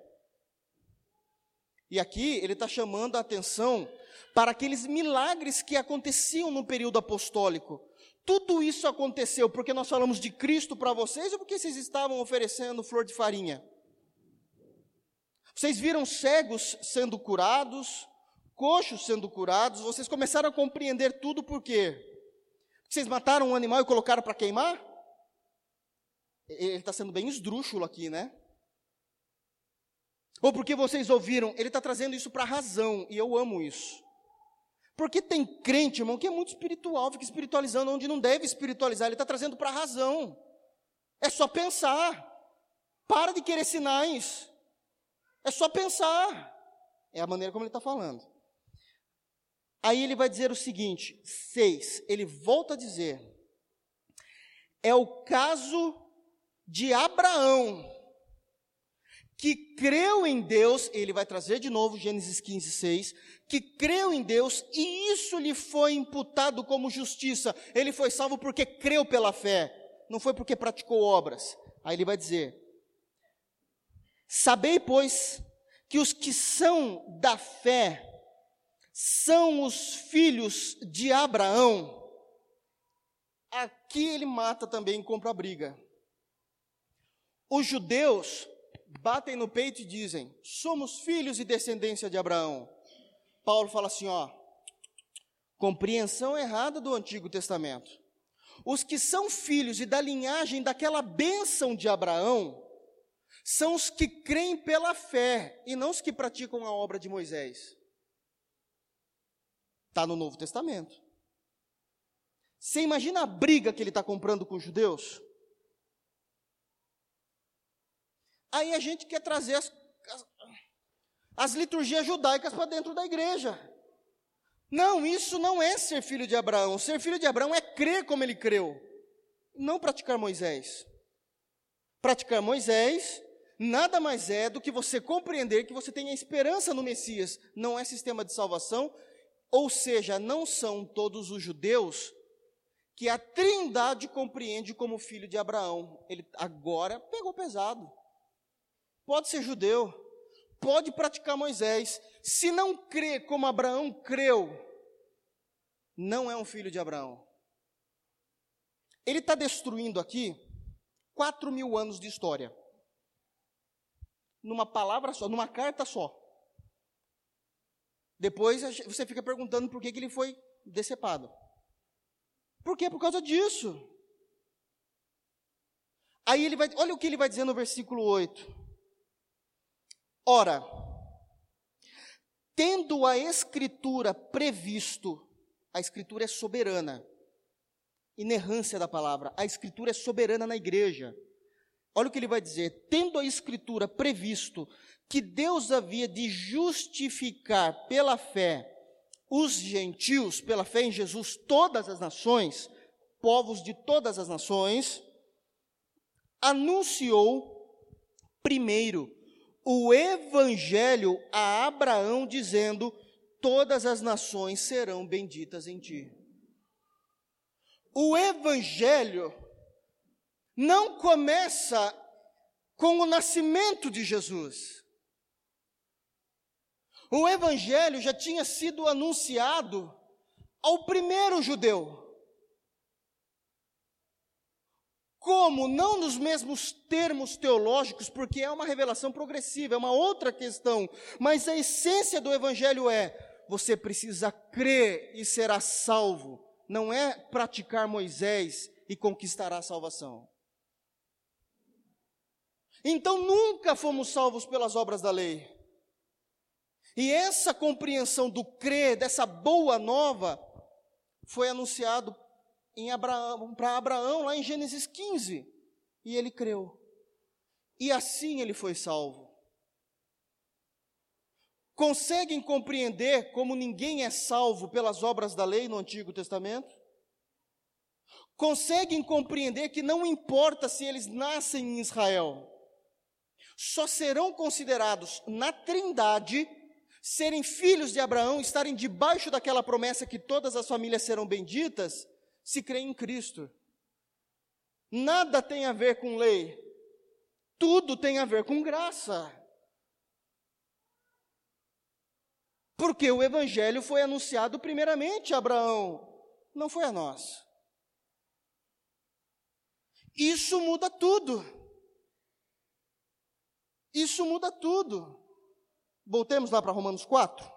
S1: E aqui ele está chamando a atenção para aqueles milagres que aconteciam no período apostólico. tudo isso aconteceu porque nós falamos de Cristo para vocês ou porque vocês estavam oferecendo flor de farinha? Vocês viram cegos sendo curados, coxos sendo curados, vocês começaram a compreender tudo por quê? Vocês mataram um animal e colocaram para queimar? Ele está sendo bem esdrúxulo aqui, né? Ou porque vocês ouviram, ele está trazendo isso para a razão, e eu amo isso. Porque tem crente, irmão, que é muito espiritual, fica espiritualizando onde não deve espiritualizar, ele está trazendo para a razão. É só pensar. Para de querer sinais. É só pensar. É a maneira como ele está falando. Aí ele vai dizer o seguinte: seis, ele volta a dizer, é o caso de Abraão, que creu em Deus, ele vai trazer de novo Gênesis 15, 6, que creu em Deus e isso lhe foi imputado como justiça. Ele foi salvo porque creu pela fé, não foi porque praticou obras. Aí ele vai dizer: Sabei, pois, que os que são da fé são os filhos de Abraão. Aqui ele mata também, compra a briga. Os judeus batem no peito e dizem: somos filhos e descendência de Abraão. Paulo fala assim: ó, compreensão errada do Antigo Testamento. Os que são filhos e da linhagem daquela bênção de Abraão são os que creem pela fé e não os que praticam a obra de Moisés. Está no Novo Testamento. Você imagina a briga que ele está comprando com os judeus? Aí a gente quer trazer as, as, as liturgias judaicas para dentro da igreja. Não, isso não é ser filho de Abraão. Ser filho de Abraão é crer como ele creu, não praticar Moisés. Praticar Moisés nada mais é do que você compreender que você tem a esperança no Messias, não é sistema de salvação, ou seja, não são todos os judeus que a Trindade compreende como filho de Abraão. Ele agora pegou pesado pode ser judeu, pode praticar Moisés, se não crê como Abraão creu, não é um filho de Abraão. Ele está destruindo aqui quatro mil anos de história. Numa palavra só, numa carta só. Depois você fica perguntando por que, que ele foi decepado. Por quê? Por causa disso. Aí ele vai, olha o que ele vai dizer no versículo 8. Ora, tendo a Escritura previsto, a Escritura é soberana, inerrância da palavra, a Escritura é soberana na igreja. Olha o que ele vai dizer: tendo a Escritura previsto que Deus havia de justificar pela fé os gentios, pela fé em Jesus, todas as nações, povos de todas as nações, anunciou primeiro o evangelho a Abraão, dizendo: Todas as nações serão benditas em ti. O evangelho não começa com o nascimento de Jesus. O evangelho já tinha sido anunciado ao primeiro judeu. Como? Não nos mesmos termos teológicos, porque é uma revelação progressiva, é uma outra questão. Mas a essência do Evangelho é: você precisa crer e será salvo. Não é praticar Moisés e conquistará a salvação. Então nunca fomos salvos pelas obras da lei. E essa compreensão do crer, dessa boa nova, foi anunciado para Abraão, lá em Gênesis 15, e ele creu. E assim ele foi salvo. Conseguem compreender como ninguém é salvo pelas obras da lei no Antigo Testamento? Conseguem compreender que não importa se eles nascem em Israel, só serão considerados na Trindade serem filhos de Abraão, estarem debaixo daquela promessa que todas as famílias serão benditas, se crê em Cristo. Nada tem a ver com lei, tudo tem a ver com graça. Porque o Evangelho foi anunciado primeiramente a Abraão, não foi a nós. Isso muda tudo. Isso muda tudo. Voltemos lá para Romanos 4.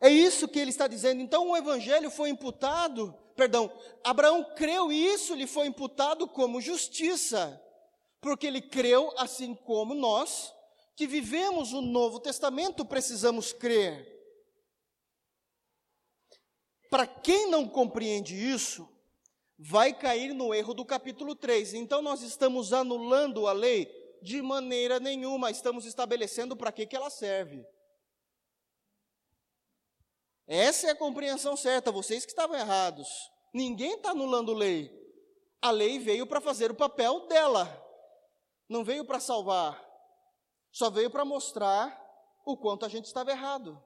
S1: É isso que ele está dizendo. Então o evangelho foi imputado, perdão, Abraão creu e isso lhe foi imputado como justiça, porque ele creu assim como nós, que vivemos o Novo Testamento, precisamos crer. Para quem não compreende isso, vai cair no erro do capítulo 3. Então nós estamos anulando a lei de maneira nenhuma, estamos estabelecendo para que, que ela serve. Essa é a compreensão certa, vocês que estavam errados. Ninguém está anulando lei. A lei veio para fazer o papel dela, não veio para salvar, só veio para mostrar o quanto a gente estava errado.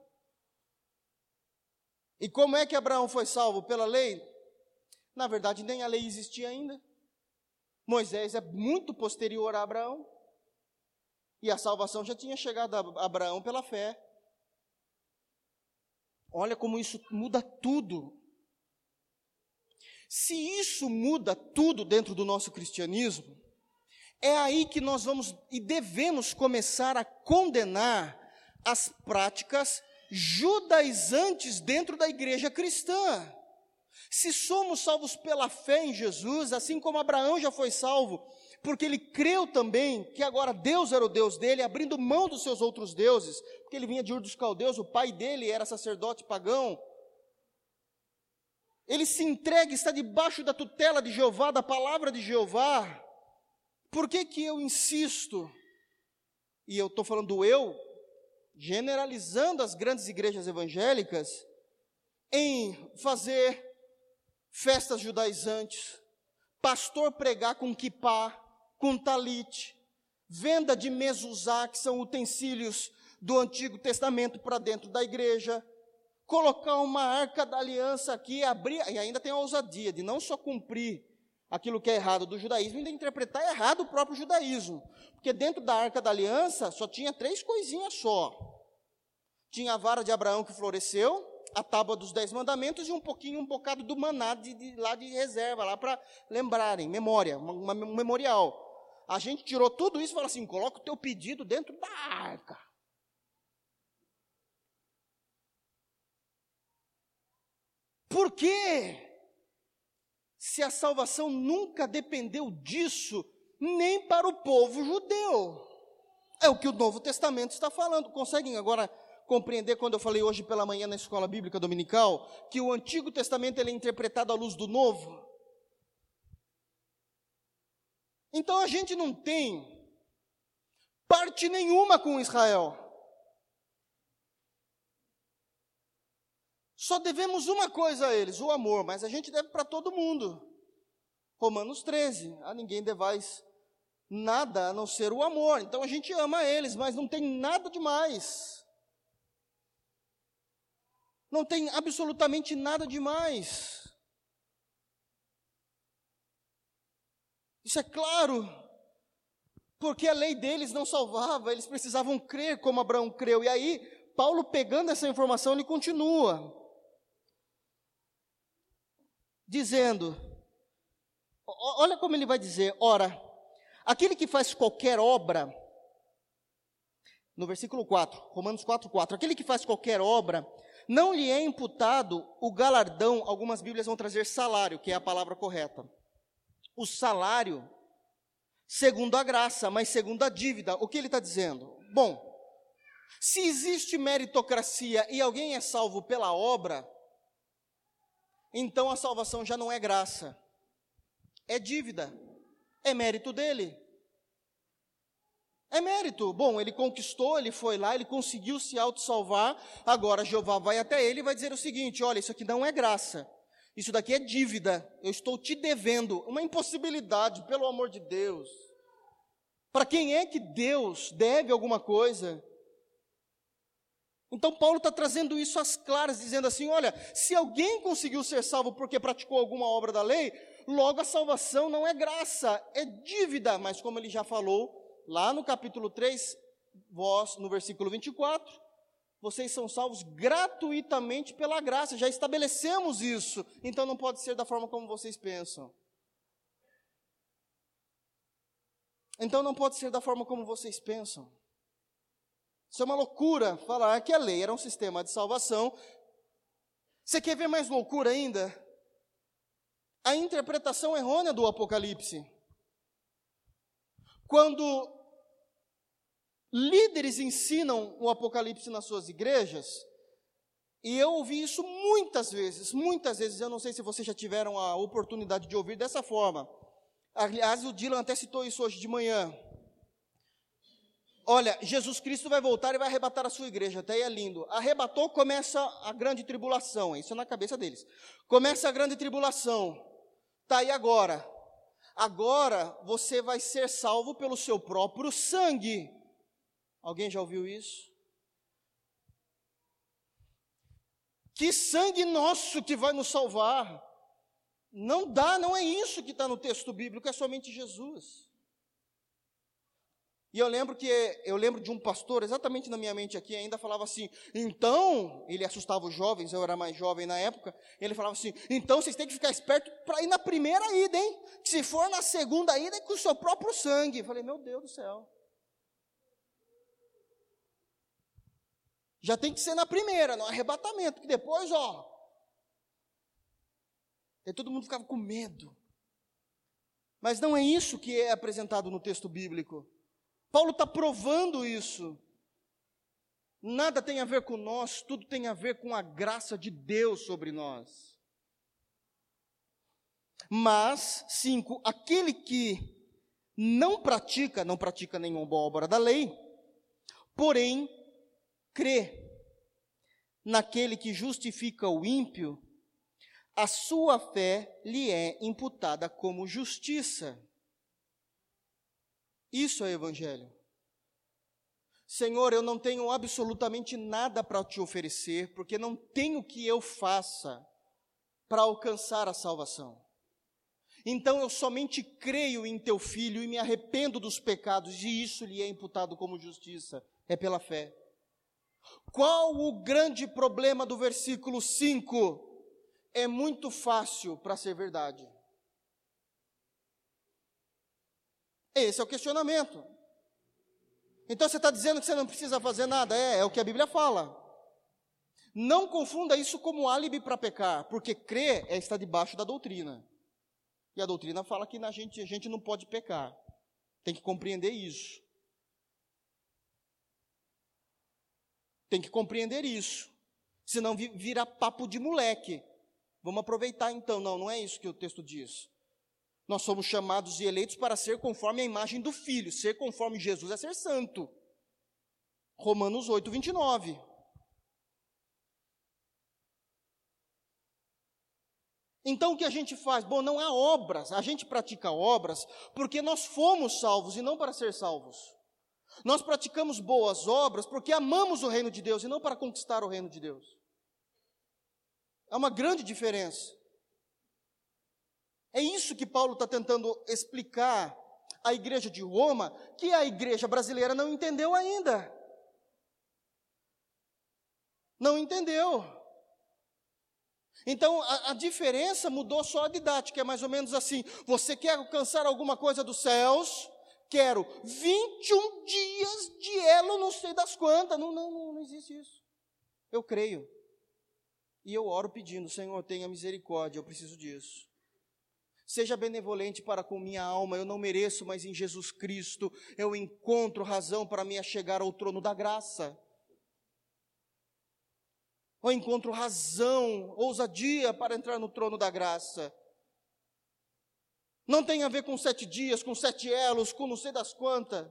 S1: E como é que Abraão foi salvo? Pela lei? Na verdade, nem a lei existia ainda. Moisés é muito posterior a Abraão. E a salvação já tinha chegado a Abraão pela fé. Olha como isso muda tudo. Se isso muda tudo dentro do nosso cristianismo, é aí que nós vamos e devemos começar a condenar as práticas judaizantes dentro da igreja cristã. Se somos salvos pela fé em Jesus, assim como Abraão já foi salvo, porque ele creu também que agora Deus era o Deus dele, abrindo mão dos seus outros deuses, porque ele vinha de Ur dos Caldeus, o pai dele era sacerdote pagão. Ele se entrega, está debaixo da tutela de Jeová, da palavra de Jeová. Por que que eu insisto? E eu estou falando eu, generalizando as grandes igrejas evangélicas, em fazer festas judaizantes, pastor pregar com kippah, com talite, venda de mezuzá, que são utensílios do Antigo Testamento para dentro da igreja, colocar uma arca da aliança aqui, abrir, e ainda tem a ousadia de não só cumprir aquilo que é errado do judaísmo, ainda interpretar errado o próprio judaísmo. Porque dentro da arca da aliança só tinha três coisinhas só. Tinha a vara de Abraão que floresceu, a tábua dos dez mandamentos e um pouquinho, um bocado do maná de, de lá de reserva, lá para lembrarem, memória, uma, um memorial. A gente tirou tudo isso e falou assim: coloca o teu pedido dentro da arca. Por quê? Se a salvação nunca dependeu disso, nem para o povo judeu. É o que o Novo Testamento está falando. Conseguem agora compreender quando eu falei hoje pela manhã na escola bíblica dominical que o Antigo Testamento ele é interpretado à luz do Novo? Então a gente não tem parte nenhuma com Israel. Só devemos uma coisa a eles, o amor, mas a gente deve para todo mundo. Romanos 13, a ninguém devais nada a não ser o amor. Então a gente ama eles, mas não tem nada demais. Não tem absolutamente nada demais. Isso é claro, porque a lei deles não salvava, eles precisavam crer como Abraão creu. E aí, Paulo, pegando essa informação, ele continua, dizendo: olha como ele vai dizer, ora, aquele que faz qualquer obra, no versículo 4, Romanos 4, 4, aquele que faz qualquer obra, não lhe é imputado o galardão, algumas Bíblias vão trazer salário, que é a palavra correta o salário segundo a graça, mas segundo a dívida. O que ele está dizendo? Bom, se existe meritocracia e alguém é salvo pela obra, então a salvação já não é graça, é dívida, é mérito dele. É mérito. Bom, ele conquistou, ele foi lá, ele conseguiu se auto-salvar. Agora Jeová vai até ele e vai dizer o seguinte: olha, isso aqui não é graça. Isso daqui é dívida. Eu estou te devendo. Uma impossibilidade, pelo amor de Deus. Para quem é que Deus deve alguma coisa? Então, Paulo está trazendo isso às claras, dizendo assim: olha, se alguém conseguiu ser salvo porque praticou alguma obra da lei, logo a salvação não é graça, é dívida. Mas, como ele já falou lá no capítulo 3, vós, no versículo 24, vocês são salvos gratuitamente pela graça, já estabelecemos isso, então não pode ser da forma como vocês pensam. Então não pode ser da forma como vocês pensam. Isso é uma loucura falar que a lei era um sistema de salvação. Você quer ver mais loucura ainda? A interpretação errônea do Apocalipse. Quando líderes ensinam o Apocalipse nas suas igrejas, e eu ouvi isso muitas vezes, muitas vezes, eu não sei se vocês já tiveram a oportunidade de ouvir dessa forma. Aliás, o Dylan até citou isso hoje de manhã. Olha, Jesus Cristo vai voltar e vai arrebatar a sua igreja, até aí é lindo. Arrebatou, começa a grande tribulação, isso é na cabeça deles. Começa a grande tribulação, tá aí agora. Agora você vai ser salvo pelo seu próprio sangue. Alguém já ouviu isso? Que sangue nosso que vai nos salvar? Não dá, não é isso que está no texto bíblico, é somente Jesus. E eu lembro que eu lembro de um pastor, exatamente na minha mente aqui, ainda falava assim: então, ele assustava os jovens, eu era mais jovem na época, ele falava assim: então vocês têm que ficar esperto para ir na primeira ida, hein? Se for na segunda ida, é com o seu próprio sangue. Eu falei, meu Deus do céu. Já tem que ser na primeira, no arrebatamento, que depois, ó. E todo mundo ficava com medo. Mas não é isso que é apresentado no texto bíblico. Paulo está provando isso. Nada tem a ver com nós, tudo tem a ver com a graça de Deus sobre nós. Mas, cinco, aquele que não pratica, não pratica nenhuma obra da lei, porém crê naquele que justifica o ímpio, a sua fé lhe é imputada como justiça. Isso é evangelho. Senhor, eu não tenho absolutamente nada para te oferecer, porque não tenho que eu faça para alcançar a salvação. Então eu somente creio em teu filho e me arrependo dos pecados, e isso lhe é imputado como justiça, é pela fé. Qual o grande problema do versículo 5? É muito fácil para ser verdade. Esse é o questionamento. Então você está dizendo que você não precisa fazer nada? É, é o que a Bíblia fala. Não confunda isso como álibi para pecar, porque crer é estar debaixo da doutrina. E a doutrina fala que na gente, a gente não pode pecar. Tem que compreender isso. Tem que compreender isso. Senão vira papo de moleque. Vamos aproveitar então. Não, não é isso que o texto diz. Nós somos chamados e eleitos para ser conforme a imagem do Filho. Ser conforme Jesus é ser santo. Romanos 8, 29. Então o que a gente faz? Bom, não há obras, a gente pratica obras porque nós fomos salvos e não para ser salvos. Nós praticamos boas obras porque amamos o reino de Deus e não para conquistar o reino de Deus. É uma grande diferença. É isso que Paulo está tentando explicar à igreja de Roma, que a igreja brasileira não entendeu ainda. Não entendeu. Então a, a, diferença mudou só a didática, é mais ou menos assim: você quer alcançar alguma coisa dos céus, quero 21 dias de elo, não sei das quantas. Não, não, não, não existe isso. Eu creio. E eu oro pedindo, Senhor, tenha misericórdia, eu preciso disso. Seja benevolente para com minha alma, eu não mereço, mas em Jesus Cristo eu encontro razão para me achegar ao trono da graça. Eu encontro razão, ousadia para entrar no trono da graça. Não tem a ver com sete dias, com sete elos, com não sei das quantas.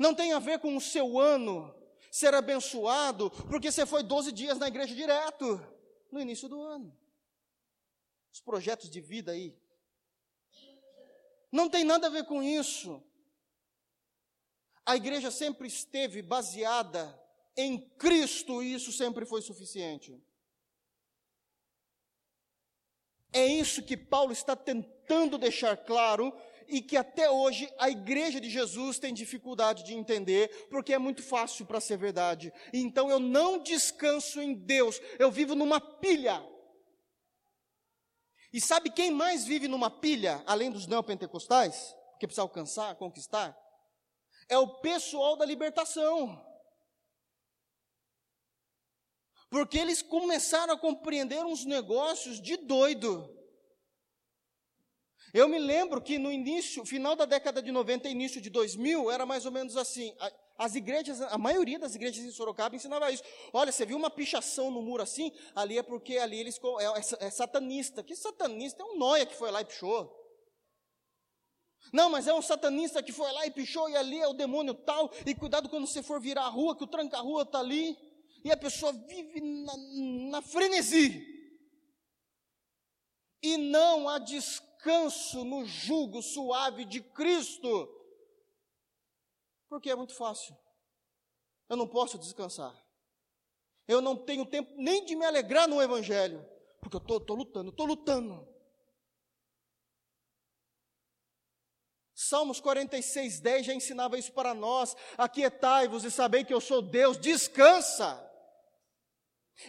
S1: Não tem a ver com o seu ano ser abençoado, porque você foi 12 dias na igreja direto, no início do ano. Os projetos de vida aí. Não tem nada a ver com isso. A igreja sempre esteve baseada em Cristo e isso sempre foi suficiente. É isso que Paulo está tentando deixar claro e que até hoje a igreja de Jesus tem dificuldade de entender, porque é muito fácil para ser verdade. Então eu não descanso em Deus, eu vivo numa pilha. E sabe quem mais vive numa pilha, além dos neopentecostais, que precisa alcançar, conquistar? É o pessoal da libertação. Porque eles começaram a compreender uns negócios de doido. Eu me lembro que no início, final da década de 90 início de 2000, era mais ou menos assim. As igrejas, a maioria das igrejas em Sorocaba ensinava isso. Olha, você viu uma pichação no muro assim? Ali é porque ali eles é, é, é satanista. Que satanista? É um noia que foi lá e pichou. Não, mas é um satanista que foi lá e pichou, e ali é o demônio tal, e cuidado quando você for virar a rua, que o tranca-rua está ali, e a pessoa vive na, na frenesi. E não há descanso no jugo suave de Cristo. Porque é muito fácil. Eu não posso descansar. Eu não tenho tempo nem de me alegrar no Evangelho. Porque eu estou lutando, estou lutando. Salmos 46, 10 já ensinava isso para nós. Aquietai-vos e sabei que eu sou Deus. Descansa.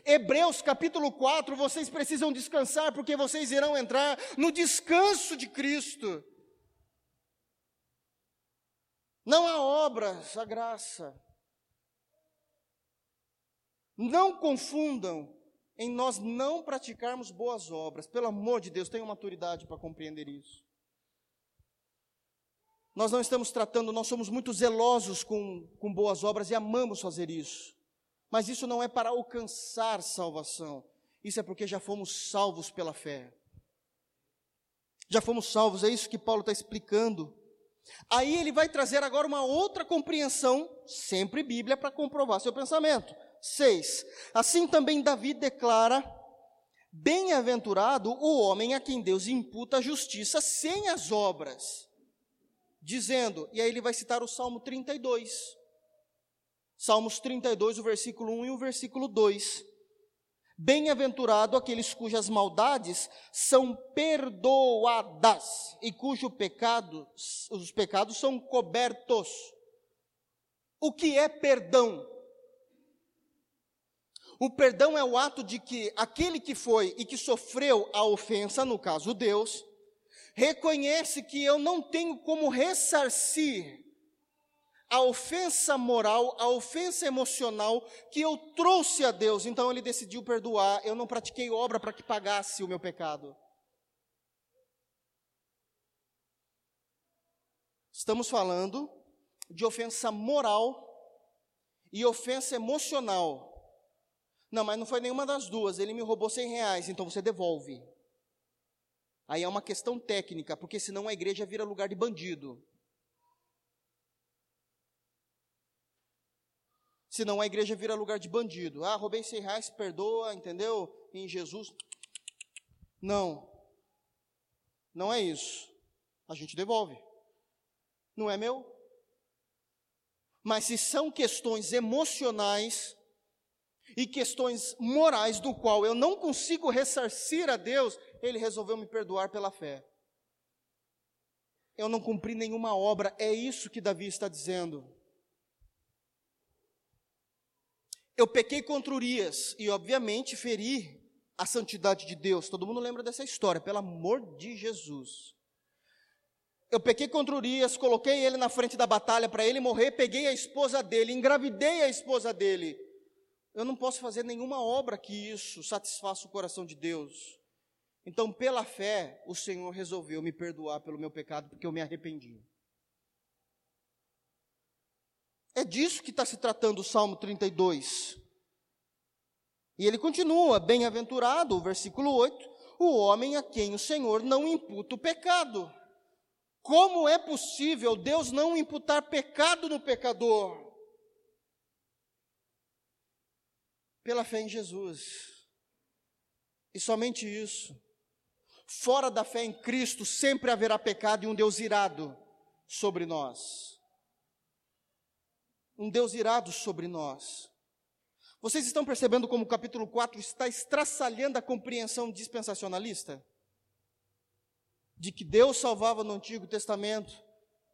S1: Hebreus capítulo 4, vocês precisam descansar, porque vocês irão entrar no descanso de Cristo. Não há obras, a graça. Não confundam em nós não praticarmos boas obras. Pelo amor de Deus, tenham maturidade para compreender isso. Nós não estamos tratando, nós somos muito zelosos com, com boas obras e amamos fazer isso. Mas isso não é para alcançar salvação. Isso é porque já fomos salvos pela fé. Já fomos salvos, é isso que Paulo está explicando. Aí ele vai trazer agora uma outra compreensão, sempre Bíblia, para comprovar seu pensamento. 6. Assim também Davi declara: Bem-aventurado o homem a quem Deus imputa a justiça sem as obras. Dizendo, e aí ele vai citar o Salmo 32. Salmos 32, o versículo 1 e o versículo 2. Bem-aventurado aqueles cujas maldades são perdoadas e cujo pecado, os pecados são cobertos. O que é perdão? O perdão é o ato de que aquele que foi e que sofreu a ofensa, no caso Deus, reconhece que eu não tenho como ressarcir a ofensa moral, a ofensa emocional que eu trouxe a Deus. Então ele decidiu perdoar. Eu não pratiquei obra para que pagasse o meu pecado. Estamos falando de ofensa moral e ofensa emocional. Não, mas não foi nenhuma das duas. Ele me roubou 100 reais, então você devolve. Aí é uma questão técnica, porque senão a igreja vira lugar de bandido. Senão a igreja vira lugar de bandido. Ah, roubei 100 reais, perdoa, entendeu? Em Jesus. Não. Não é isso. A gente devolve. Não é meu? Mas se são questões emocionais e questões morais do qual eu não consigo ressarcir a Deus, ele resolveu me perdoar pela fé. Eu não cumpri nenhuma obra, é isso que Davi está dizendo. Eu pequei contra Urias e, obviamente, feri a santidade de Deus. Todo mundo lembra dessa história, pelo amor de Jesus. Eu pequei contra Urias, coloquei ele na frente da batalha para ele morrer, peguei a esposa dele, engravidei a esposa dele. Eu não posso fazer nenhuma obra que isso satisfaça o coração de Deus. Então, pela fé, o Senhor resolveu me perdoar pelo meu pecado, porque eu me arrependi. É disso que está se tratando o Salmo 32. E ele continua: Bem-aventurado, o versículo 8, o homem a quem o Senhor não imputa o pecado. Como é possível Deus não imputar pecado no pecador? Pela fé em Jesus. E somente isso. Fora da fé em Cristo sempre haverá pecado e um Deus irado sobre nós um Deus irado sobre nós. Vocês estão percebendo como o capítulo 4 está estraçalhando a compreensão dispensacionalista? De que Deus salvava no Antigo Testamento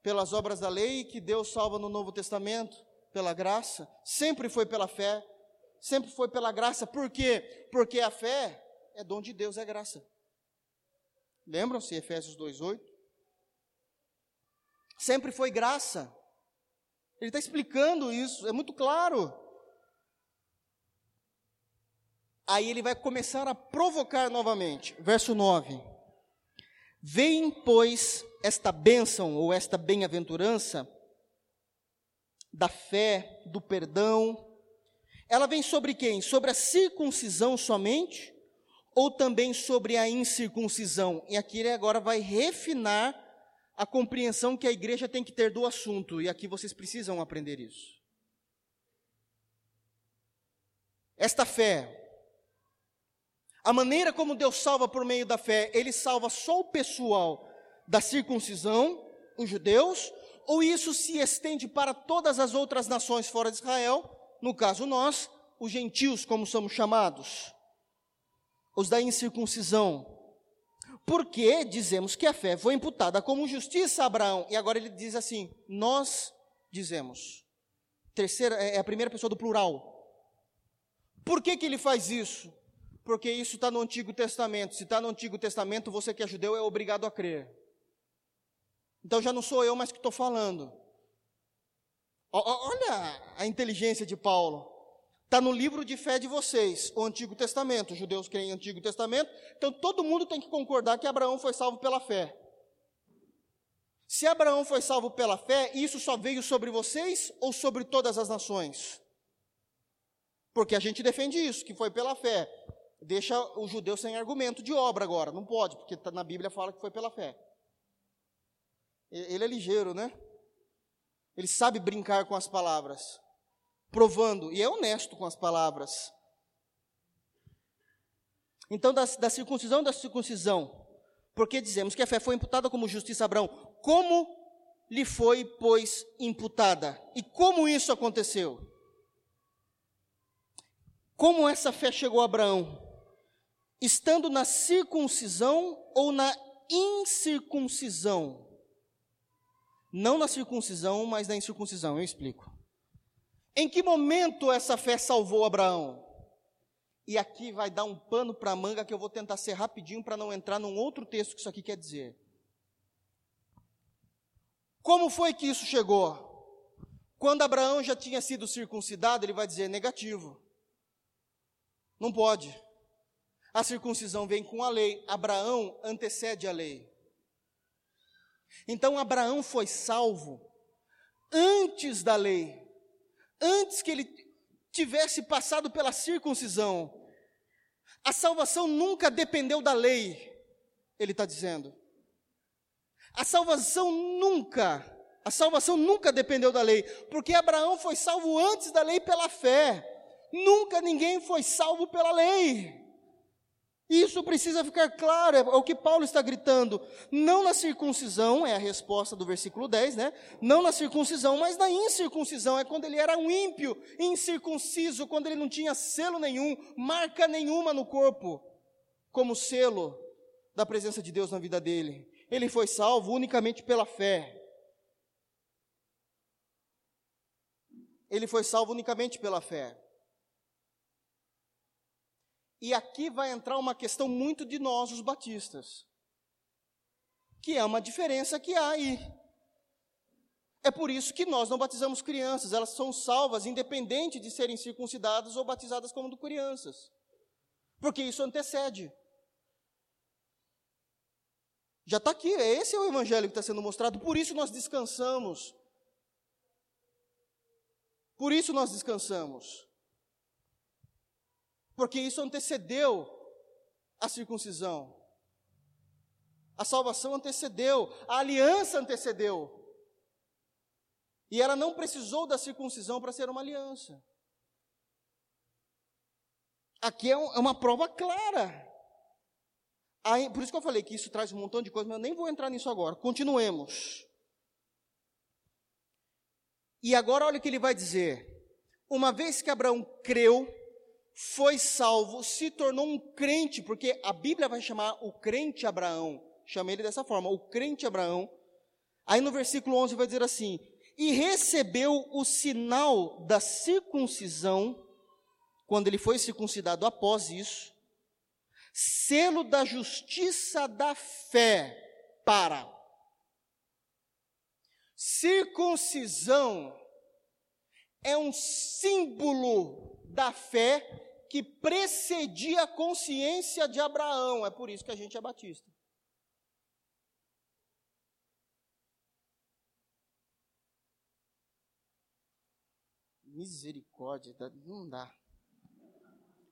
S1: pelas obras da lei e que Deus salva no Novo Testamento pela graça. Sempre foi pela fé, sempre foi pela graça. Por quê? Porque a fé é dom de Deus, é graça. Lembram-se Efésios 2:8? Sempre foi graça. Ele está explicando isso, é muito claro. Aí ele vai começar a provocar novamente. Verso 9: Vem, pois, esta bênção ou esta bem-aventurança da fé, do perdão, ela vem sobre quem? Sobre a circuncisão somente? Ou também sobre a incircuncisão? E aqui ele agora vai refinar a compreensão que a igreja tem que ter do assunto, e aqui vocês precisam aprender isso. Esta fé, a maneira como Deus salva por meio da fé, ele salva só o pessoal da circuncisão, os judeus, ou isso se estende para todas as outras nações fora de Israel, no caso nós, os gentios, como somos chamados, os da incircuncisão. Porque dizemos que a fé foi imputada como justiça a Abraão, e agora ele diz assim: nós dizemos. Terceira, é, é a primeira pessoa do plural. Por que, que ele faz isso? Porque isso está no Antigo Testamento. Se está no Antigo Testamento, você que é judeu é obrigado a crer. Então já não sou eu mais que estou falando. Olha a inteligência de Paulo. Está no livro de fé de vocês, o Antigo Testamento. Os judeus creem no Antigo Testamento. Então todo mundo tem que concordar que Abraão foi salvo pela fé. Se Abraão foi salvo pela fé, isso só veio sobre vocês ou sobre todas as nações? Porque a gente defende isso, que foi pela fé. Deixa o judeu sem argumento de obra agora. Não pode, porque tá na Bíblia fala que foi pela fé. Ele é ligeiro, né? Ele sabe brincar com as palavras, provando, e é honesto com as palavras. Então, da, da circuncisão da circuncisão, porque dizemos que a fé foi imputada como justiça a Abraão, como lhe foi, pois, imputada? E como isso aconteceu? Como essa fé chegou a Abraão? Estando na circuncisão ou na incircuncisão? Não na circuncisão, mas na incircuncisão. Eu explico. Em que momento essa fé salvou Abraão? E aqui vai dar um pano para a manga que eu vou tentar ser rapidinho para não entrar num outro texto que isso aqui quer dizer. Como foi que isso chegou? Quando Abraão já tinha sido circuncidado, ele vai dizer negativo. Não pode. A circuncisão vem com a lei. Abraão antecede a lei. Então Abraão foi salvo antes da lei, antes que ele tivesse passado pela circuncisão. A salvação nunca dependeu da lei, ele está dizendo. A salvação nunca, a salvação nunca dependeu da lei, porque Abraão foi salvo antes da lei pela fé. Nunca ninguém foi salvo pela lei. Isso precisa ficar claro, é o que Paulo está gritando. Não na circuncisão, é a resposta do versículo 10, né? Não na circuncisão, mas na incircuncisão, é quando ele era um ímpio, incircunciso, quando ele não tinha selo nenhum, marca nenhuma no corpo, como selo da presença de Deus na vida dele. Ele foi salvo unicamente pela fé. Ele foi salvo unicamente pela fé. E aqui vai entrar uma questão muito de nós, os batistas, que é uma diferença que há aí. É por isso que nós não batizamos crianças, elas são salvas independente de serem circuncidadas ou batizadas como crianças. Porque isso antecede. Já está aqui, esse é o evangelho que está sendo mostrado, por isso nós descansamos. Por isso nós descansamos porque isso antecedeu a circuncisão. A salvação antecedeu, a aliança antecedeu. E ela não precisou da circuncisão para ser uma aliança. Aqui é, um, é uma prova clara. Aí, por isso que eu falei que isso traz um montão de coisas, mas eu nem vou entrar nisso agora. Continuemos. E agora olha o que ele vai dizer. Uma vez que Abraão creu, foi salvo, se tornou um crente, porque a Bíblia vai chamar o crente Abraão, chama ele dessa forma, o crente Abraão. Aí no versículo 11 vai dizer assim: E recebeu o sinal da circuncisão, quando ele foi circuncidado após isso, selo da justiça da fé para. Circuncisão é um símbolo da fé que precedia a consciência de Abraão. É por isso que a gente é batista. Misericórdia, não dá.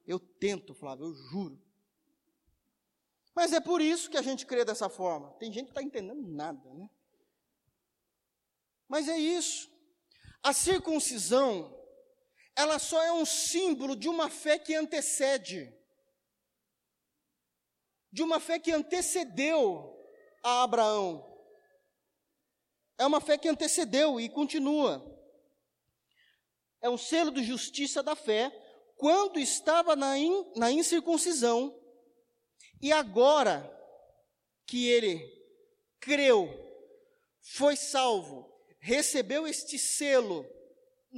S1: Eu tento, Flávio, eu juro. Mas é por isso que a gente crê dessa forma. Tem gente que está entendendo nada, né? Mas é isso. A circuncisão, ela só é um símbolo de uma fé que antecede, de uma fé que antecedeu a Abraão. É uma fé que antecedeu e continua. É um selo de justiça da fé quando estava na, in, na incircuncisão e agora que ele creu, foi salvo, recebeu este selo,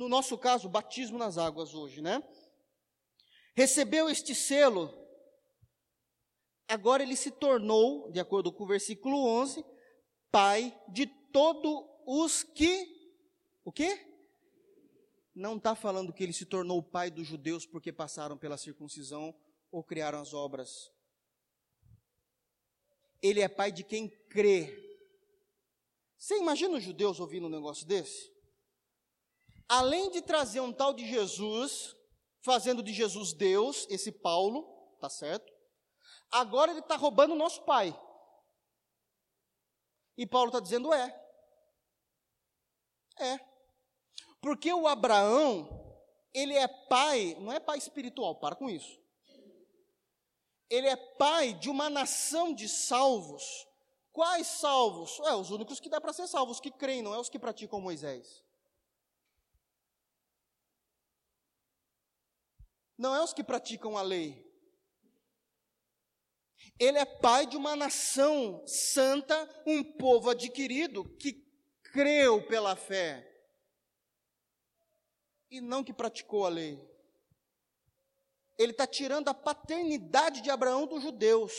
S1: no nosso caso, batismo nas águas hoje, né? Recebeu este selo, agora ele se tornou, de acordo com o versículo 11, pai de todos os que, o quê? Não está falando que ele se tornou pai dos judeus porque passaram pela circuncisão ou criaram as obras. Ele é pai de quem crê você imagina os judeus ouvindo um negócio desse? Além de trazer um tal de Jesus, fazendo de Jesus Deus, esse Paulo, tá certo? Agora ele está roubando o nosso pai. E Paulo está dizendo: é. É. Porque o Abraão, ele é pai, não é pai espiritual, para com isso. Ele é pai de uma nação de salvos Quais salvos? É, os únicos que dá para ser salvos, os que creem, não é os que praticam Moisés. Não é os que praticam a lei. Ele é pai de uma nação santa, um povo adquirido que creu pela fé e não que praticou a lei. Ele está tirando a paternidade de Abraão dos judeus.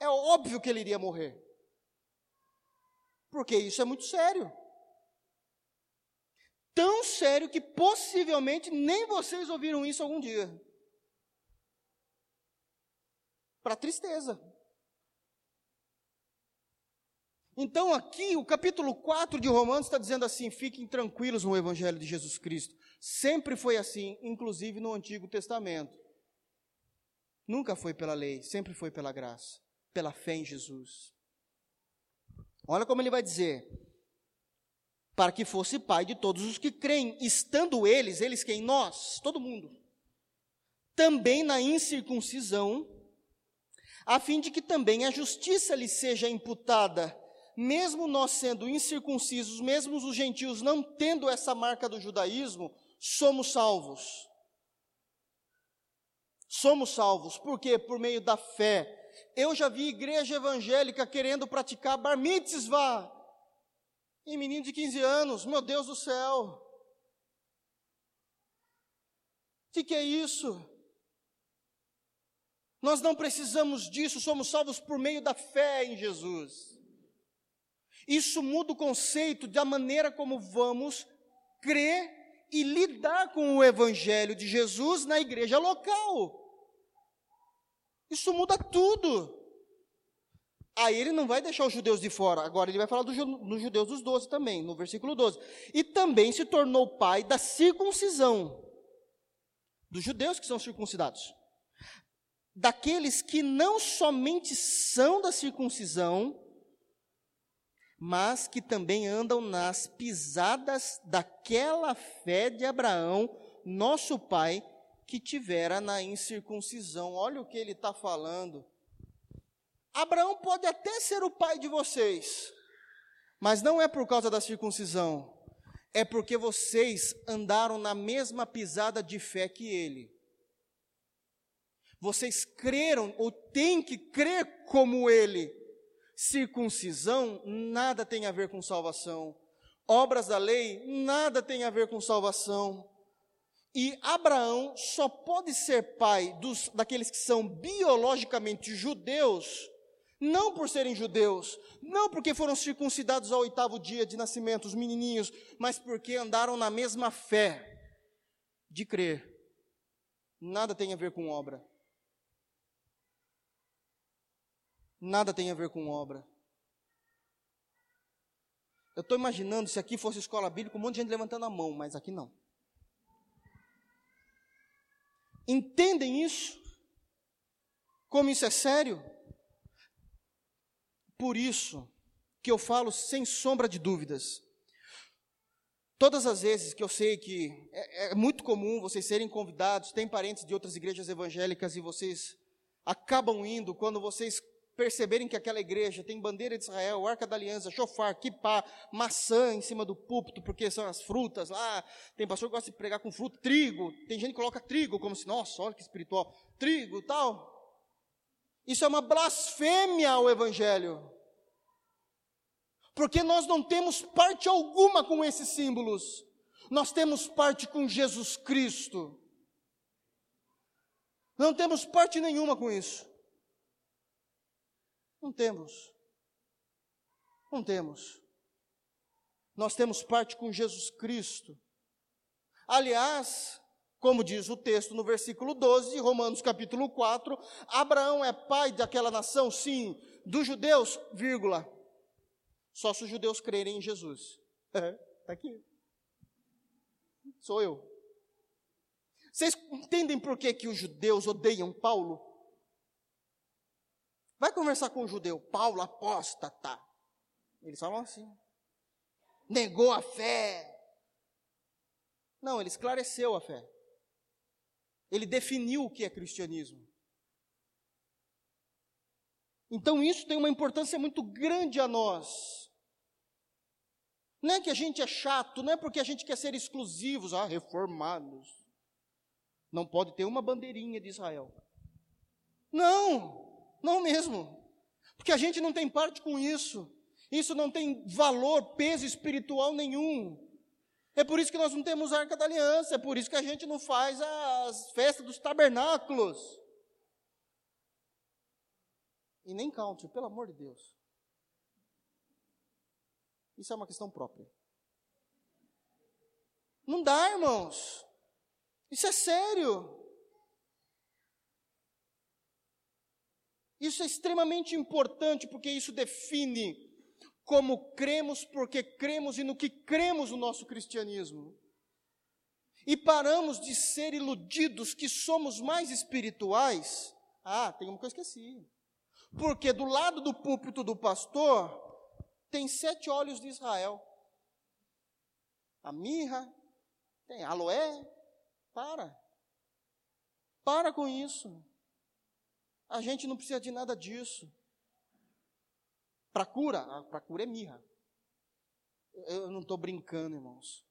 S1: É óbvio que ele iria morrer. Porque isso é muito sério. Tão sério que possivelmente nem vocês ouviram isso algum dia. Para tristeza. Então, aqui, o capítulo 4 de Romanos está dizendo assim: fiquem tranquilos no Evangelho de Jesus Cristo. Sempre foi assim, inclusive no Antigo Testamento. Nunca foi pela lei, sempre foi pela graça pela fé em Jesus. Olha como ele vai dizer: para que fosse pai de todos os que creem, estando eles, eles quem? Nós, todo mundo, também na incircuncisão, a fim de que também a justiça lhe seja imputada, mesmo nós sendo incircuncisos, mesmo os gentios não tendo essa marca do judaísmo, somos salvos. Somos salvos, por quê? Por meio da fé eu já vi igreja evangélica querendo praticar bar mitzvah em menino de 15 anos, meu Deus do céu. O que, que é isso? Nós não precisamos disso, somos salvos por meio da fé em Jesus. Isso muda o conceito da maneira como vamos crer e lidar com o Evangelho de Jesus na igreja local. Isso muda tudo. Aí ele não vai deixar os judeus de fora, agora ele vai falar dos do judeus dos doze também, no versículo 12. E também se tornou pai da circuncisão, dos judeus que são circuncidados. Daqueles que não somente são da circuncisão, mas que também andam nas pisadas daquela fé de Abraão, nosso pai, que tivera na incircuncisão. Olha o que ele está falando. Abraão pode até ser o pai de vocês, mas não é por causa da circuncisão, é porque vocês andaram na mesma pisada de fé que ele. Vocês creram ou têm que crer como ele. Circuncisão nada tem a ver com salvação. Obras da lei nada tem a ver com salvação. E Abraão só pode ser pai dos, daqueles que são biologicamente judeus, não por serem judeus, não porque foram circuncidados ao oitavo dia de nascimento, os menininhos, mas porque andaram na mesma fé de crer. Nada tem a ver com obra. Nada tem a ver com obra. Eu estou imaginando se aqui fosse escola bíblica, um monte de gente levantando a mão, mas aqui não. Entendem isso? Como isso é sério? Por isso que eu falo sem sombra de dúvidas. Todas as vezes que eu sei que é, é, muito comum vocês serem convidados, tem parentes de outras igrejas evangélicas e vocês acabam indo quando vocês perceberem que aquela igreja tem bandeira de Israel, arca da aliança, chofar, kipá, maçã em cima do púlpito, porque são as frutas lá. Tem pastor que gosta de pregar com fruto, trigo. Tem gente que coloca trigo como se, nossa, olha que espiritual. Trigo tal. Isso é uma blasfêmia ao evangelho. Porque nós não temos parte alguma com esses símbolos. Nós temos parte com Jesus Cristo. Não temos parte nenhuma com isso. Não temos. Não temos. Nós temos parte com Jesus Cristo. Aliás, como diz o texto no versículo 12 de Romanos capítulo 4, Abraão é pai daquela nação, sim, dos judeus, vírgula. Só se os judeus crerem em Jesus. Está aqui. Sou eu. Vocês entendem por que, que os judeus odeiam Paulo? Vai conversar com o judeu, Paulo apóstata. Eles falam assim. Negou a fé. Não, ele esclareceu a fé. Ele definiu o que é cristianismo. Então isso tem uma importância muito grande a nós. Não é que a gente é chato, não é porque a gente quer ser exclusivos, ah, reformados. Não pode ter uma bandeirinha de Israel. Não! Não mesmo. Porque a gente não tem parte com isso. Isso não tem valor, peso espiritual nenhum. É por isso que nós não temos a arca da aliança, é por isso que a gente não faz as festas dos tabernáculos. E nem country, pelo amor de Deus. Isso é uma questão própria. Não dá, irmãos. Isso é sério. Isso é extremamente importante porque isso define como cremos, porque cremos e no que cremos no nosso cristianismo. E paramos de ser iludidos que somos mais espirituais. Ah, tem uma coisa que eu esqueci. Porque do lado do púlpito do pastor tem sete olhos de Israel. A mirra, tem aloé. Para. Para com isso. A gente não precisa de nada disso. Para cura, para cura é mirra. Eu não estou brincando, irmãos.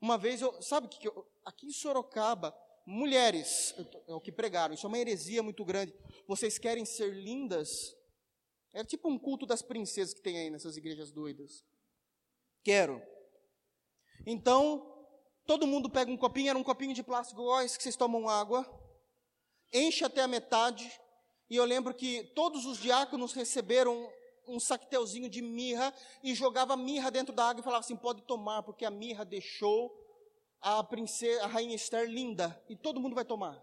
S1: Uma vez, eu, sabe o que, que eu, aqui em Sorocaba, mulheres, é o que pregaram, isso é uma heresia muito grande. Vocês querem ser lindas? É tipo um culto das princesas que tem aí nessas igrejas doidas. Quero. Então, todo mundo pega um copinho, era um copinho de plástico igual esse que vocês tomam água enche até a metade, e eu lembro que todos os diáconos receberam um sactelzinho de mirra e jogava mirra dentro da água e falava assim: pode tomar, porque a mirra deixou a princesa, a rainha Esther linda, e todo mundo vai tomar.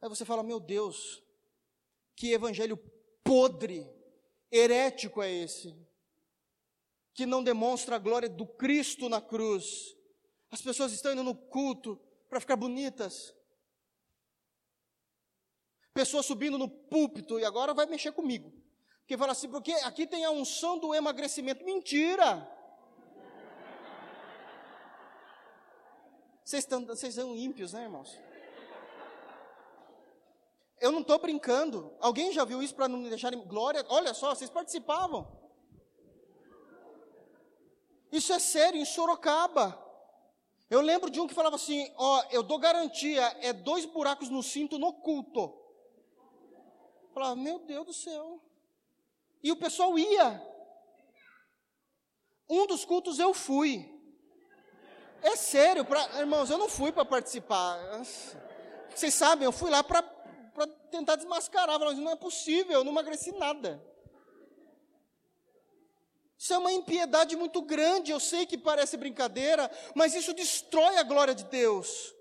S1: Aí você fala: meu Deus, que evangelho podre, herético é esse, que não demonstra a glória do Cristo na cruz, as pessoas estão indo no culto para ficar bonitas. Pessoas subindo no púlpito e agora vai mexer comigo. Porque fala assim, porque aqui tem a unção do emagrecimento. Mentira! Vocês, estão, vocês são ímpios, né, irmãos? Eu não estou brincando. Alguém já viu isso para não me deixarem glória? Olha só, vocês participavam. Isso é sério, em Sorocaba. Eu lembro de um que falava assim: Ó, eu dou garantia, é dois buracos no cinto no culto. Eu falava, meu Deus do céu. E o pessoal ia. Um dos cultos eu fui. É sério, pra, irmãos, eu não fui para participar. Vocês sabem, eu fui lá para tentar desmascarar. Falei, não é possível, eu não emagreci nada. Isso é uma impiedade muito grande. Eu sei que parece brincadeira, mas isso destrói a glória de Deus.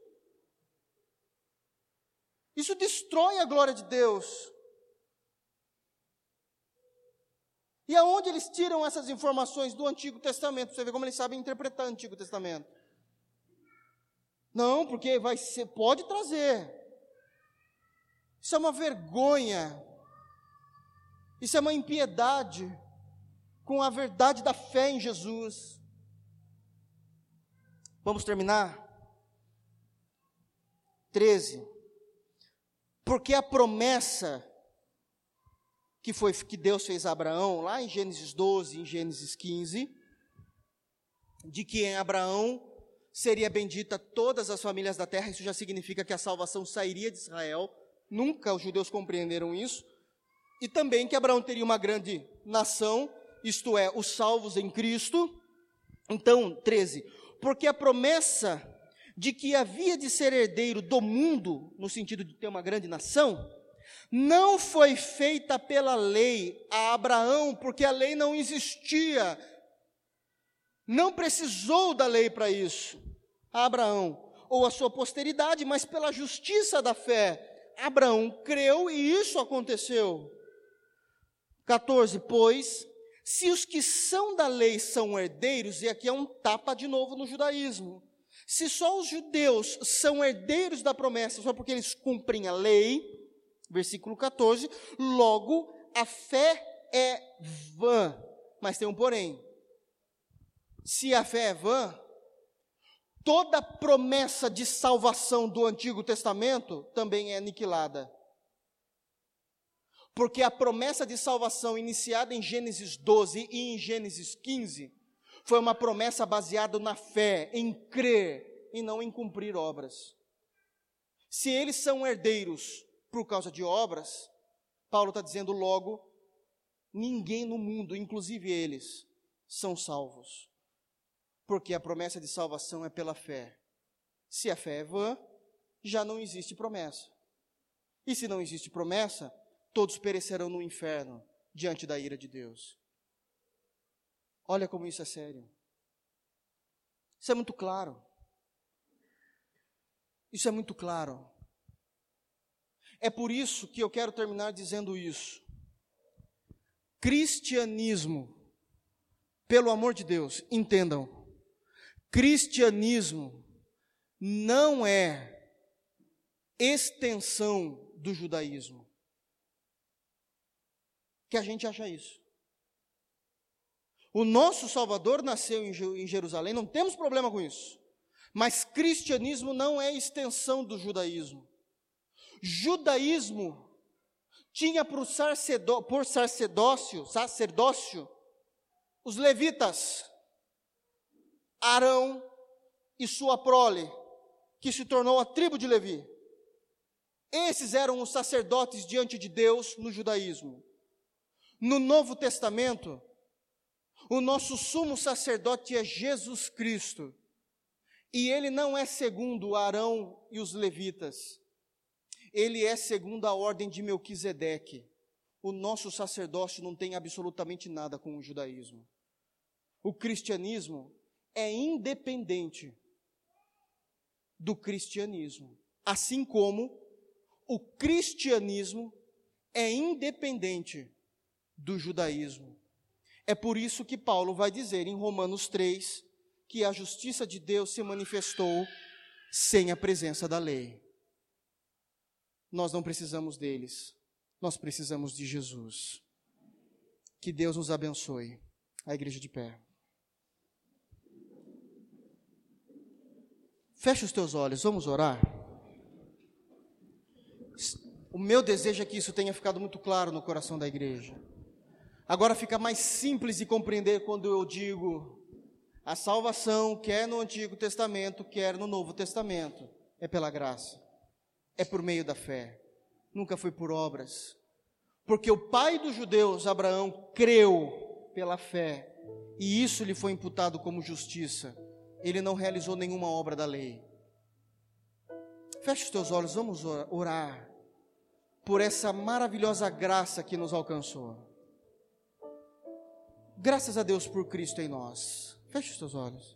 S1: Isso destrói a glória de Deus. E aonde eles tiram essas informações do Antigo Testamento? Você vê como eles sabem interpretar o Antigo Testamento. Não, porque vai ser, pode trazer. Isso é uma vergonha. Isso é uma impiedade com a verdade da fé em Jesus. Vamos terminar? 13. Porque a promessa que foi que Deus fez a Abraão, lá em Gênesis 12, em Gênesis 15, de que em Abraão seria bendita todas as famílias da terra, isso já significa que a salvação sairia de Israel. Nunca os judeus compreenderam isso. E também que Abraão teria uma grande nação, isto é, os salvos em Cristo. Então, 13. Porque a promessa de que havia de ser herdeiro do mundo, no sentido de ter uma grande nação, não foi feita pela lei a Abraão, porque a lei não existia. Não precisou da lei para isso, a Abraão, ou a sua posteridade, mas pela justiça da fé. Abraão creu e isso aconteceu. 14, pois, se os que são da lei são herdeiros, e aqui é um tapa de novo no judaísmo, se só os judeus são herdeiros da promessa só porque eles cumprem a lei, versículo 14, logo a fé é vã. Mas tem um porém. Se a fé é vã, toda promessa de salvação do Antigo Testamento também é aniquilada. Porque a promessa de salvação iniciada em Gênesis 12 e em Gênesis 15 foi uma promessa baseada na fé, em crer e não em cumprir obras. Se eles são herdeiros por causa de obras, Paulo está dizendo logo: ninguém no mundo, inclusive eles, são salvos. Porque a promessa de salvação é pela fé. Se a fé é vã, já não existe promessa. E se não existe promessa, todos perecerão no inferno diante da ira de Deus. Olha como isso é sério. Isso é muito claro. Isso é muito claro. É por isso que eu quero terminar dizendo isso. Cristianismo, pelo amor de Deus, entendam, cristianismo não é extensão do judaísmo. Que a gente acha isso. O nosso Salvador nasceu em Jerusalém, não temos problema com isso. Mas cristianismo não é extensão do judaísmo judaísmo tinha por, sacerdó por sacerdócio, sacerdócio os levitas, Arão e sua prole, que se tornou a tribo de Levi. Esses eram os sacerdotes diante de Deus no judaísmo. No Novo Testamento, o nosso sumo sacerdote é Jesus Cristo. E ele não é segundo Arão e os levitas ele é segundo a ordem de Melquisedeque. O nosso sacerdócio não tem absolutamente nada com o judaísmo. O cristianismo é independente do cristianismo, assim como o cristianismo é independente do judaísmo. É por isso que Paulo vai dizer em Romanos 3 que a justiça de Deus se manifestou sem a presença da lei nós não precisamos deles, nós precisamos de Jesus. Que Deus nos abençoe. A igreja de pé. Feche os teus olhos, vamos orar. O meu desejo é que isso tenha ficado muito claro no coração da igreja. Agora fica mais simples de compreender quando eu digo a salvação, quer no Antigo Testamento, quer no Novo Testamento, é pela graça, é por meio da fé, nunca foi por obras. Porque o pai dos judeus, Abraão, creu pela fé, e isso lhe foi imputado como justiça. Ele não realizou nenhuma obra da lei. Feche os teus olhos, vamos orar por essa maravilhosa graça que nos alcançou. Graças a Deus por Cristo em nós. Feche os seus olhos.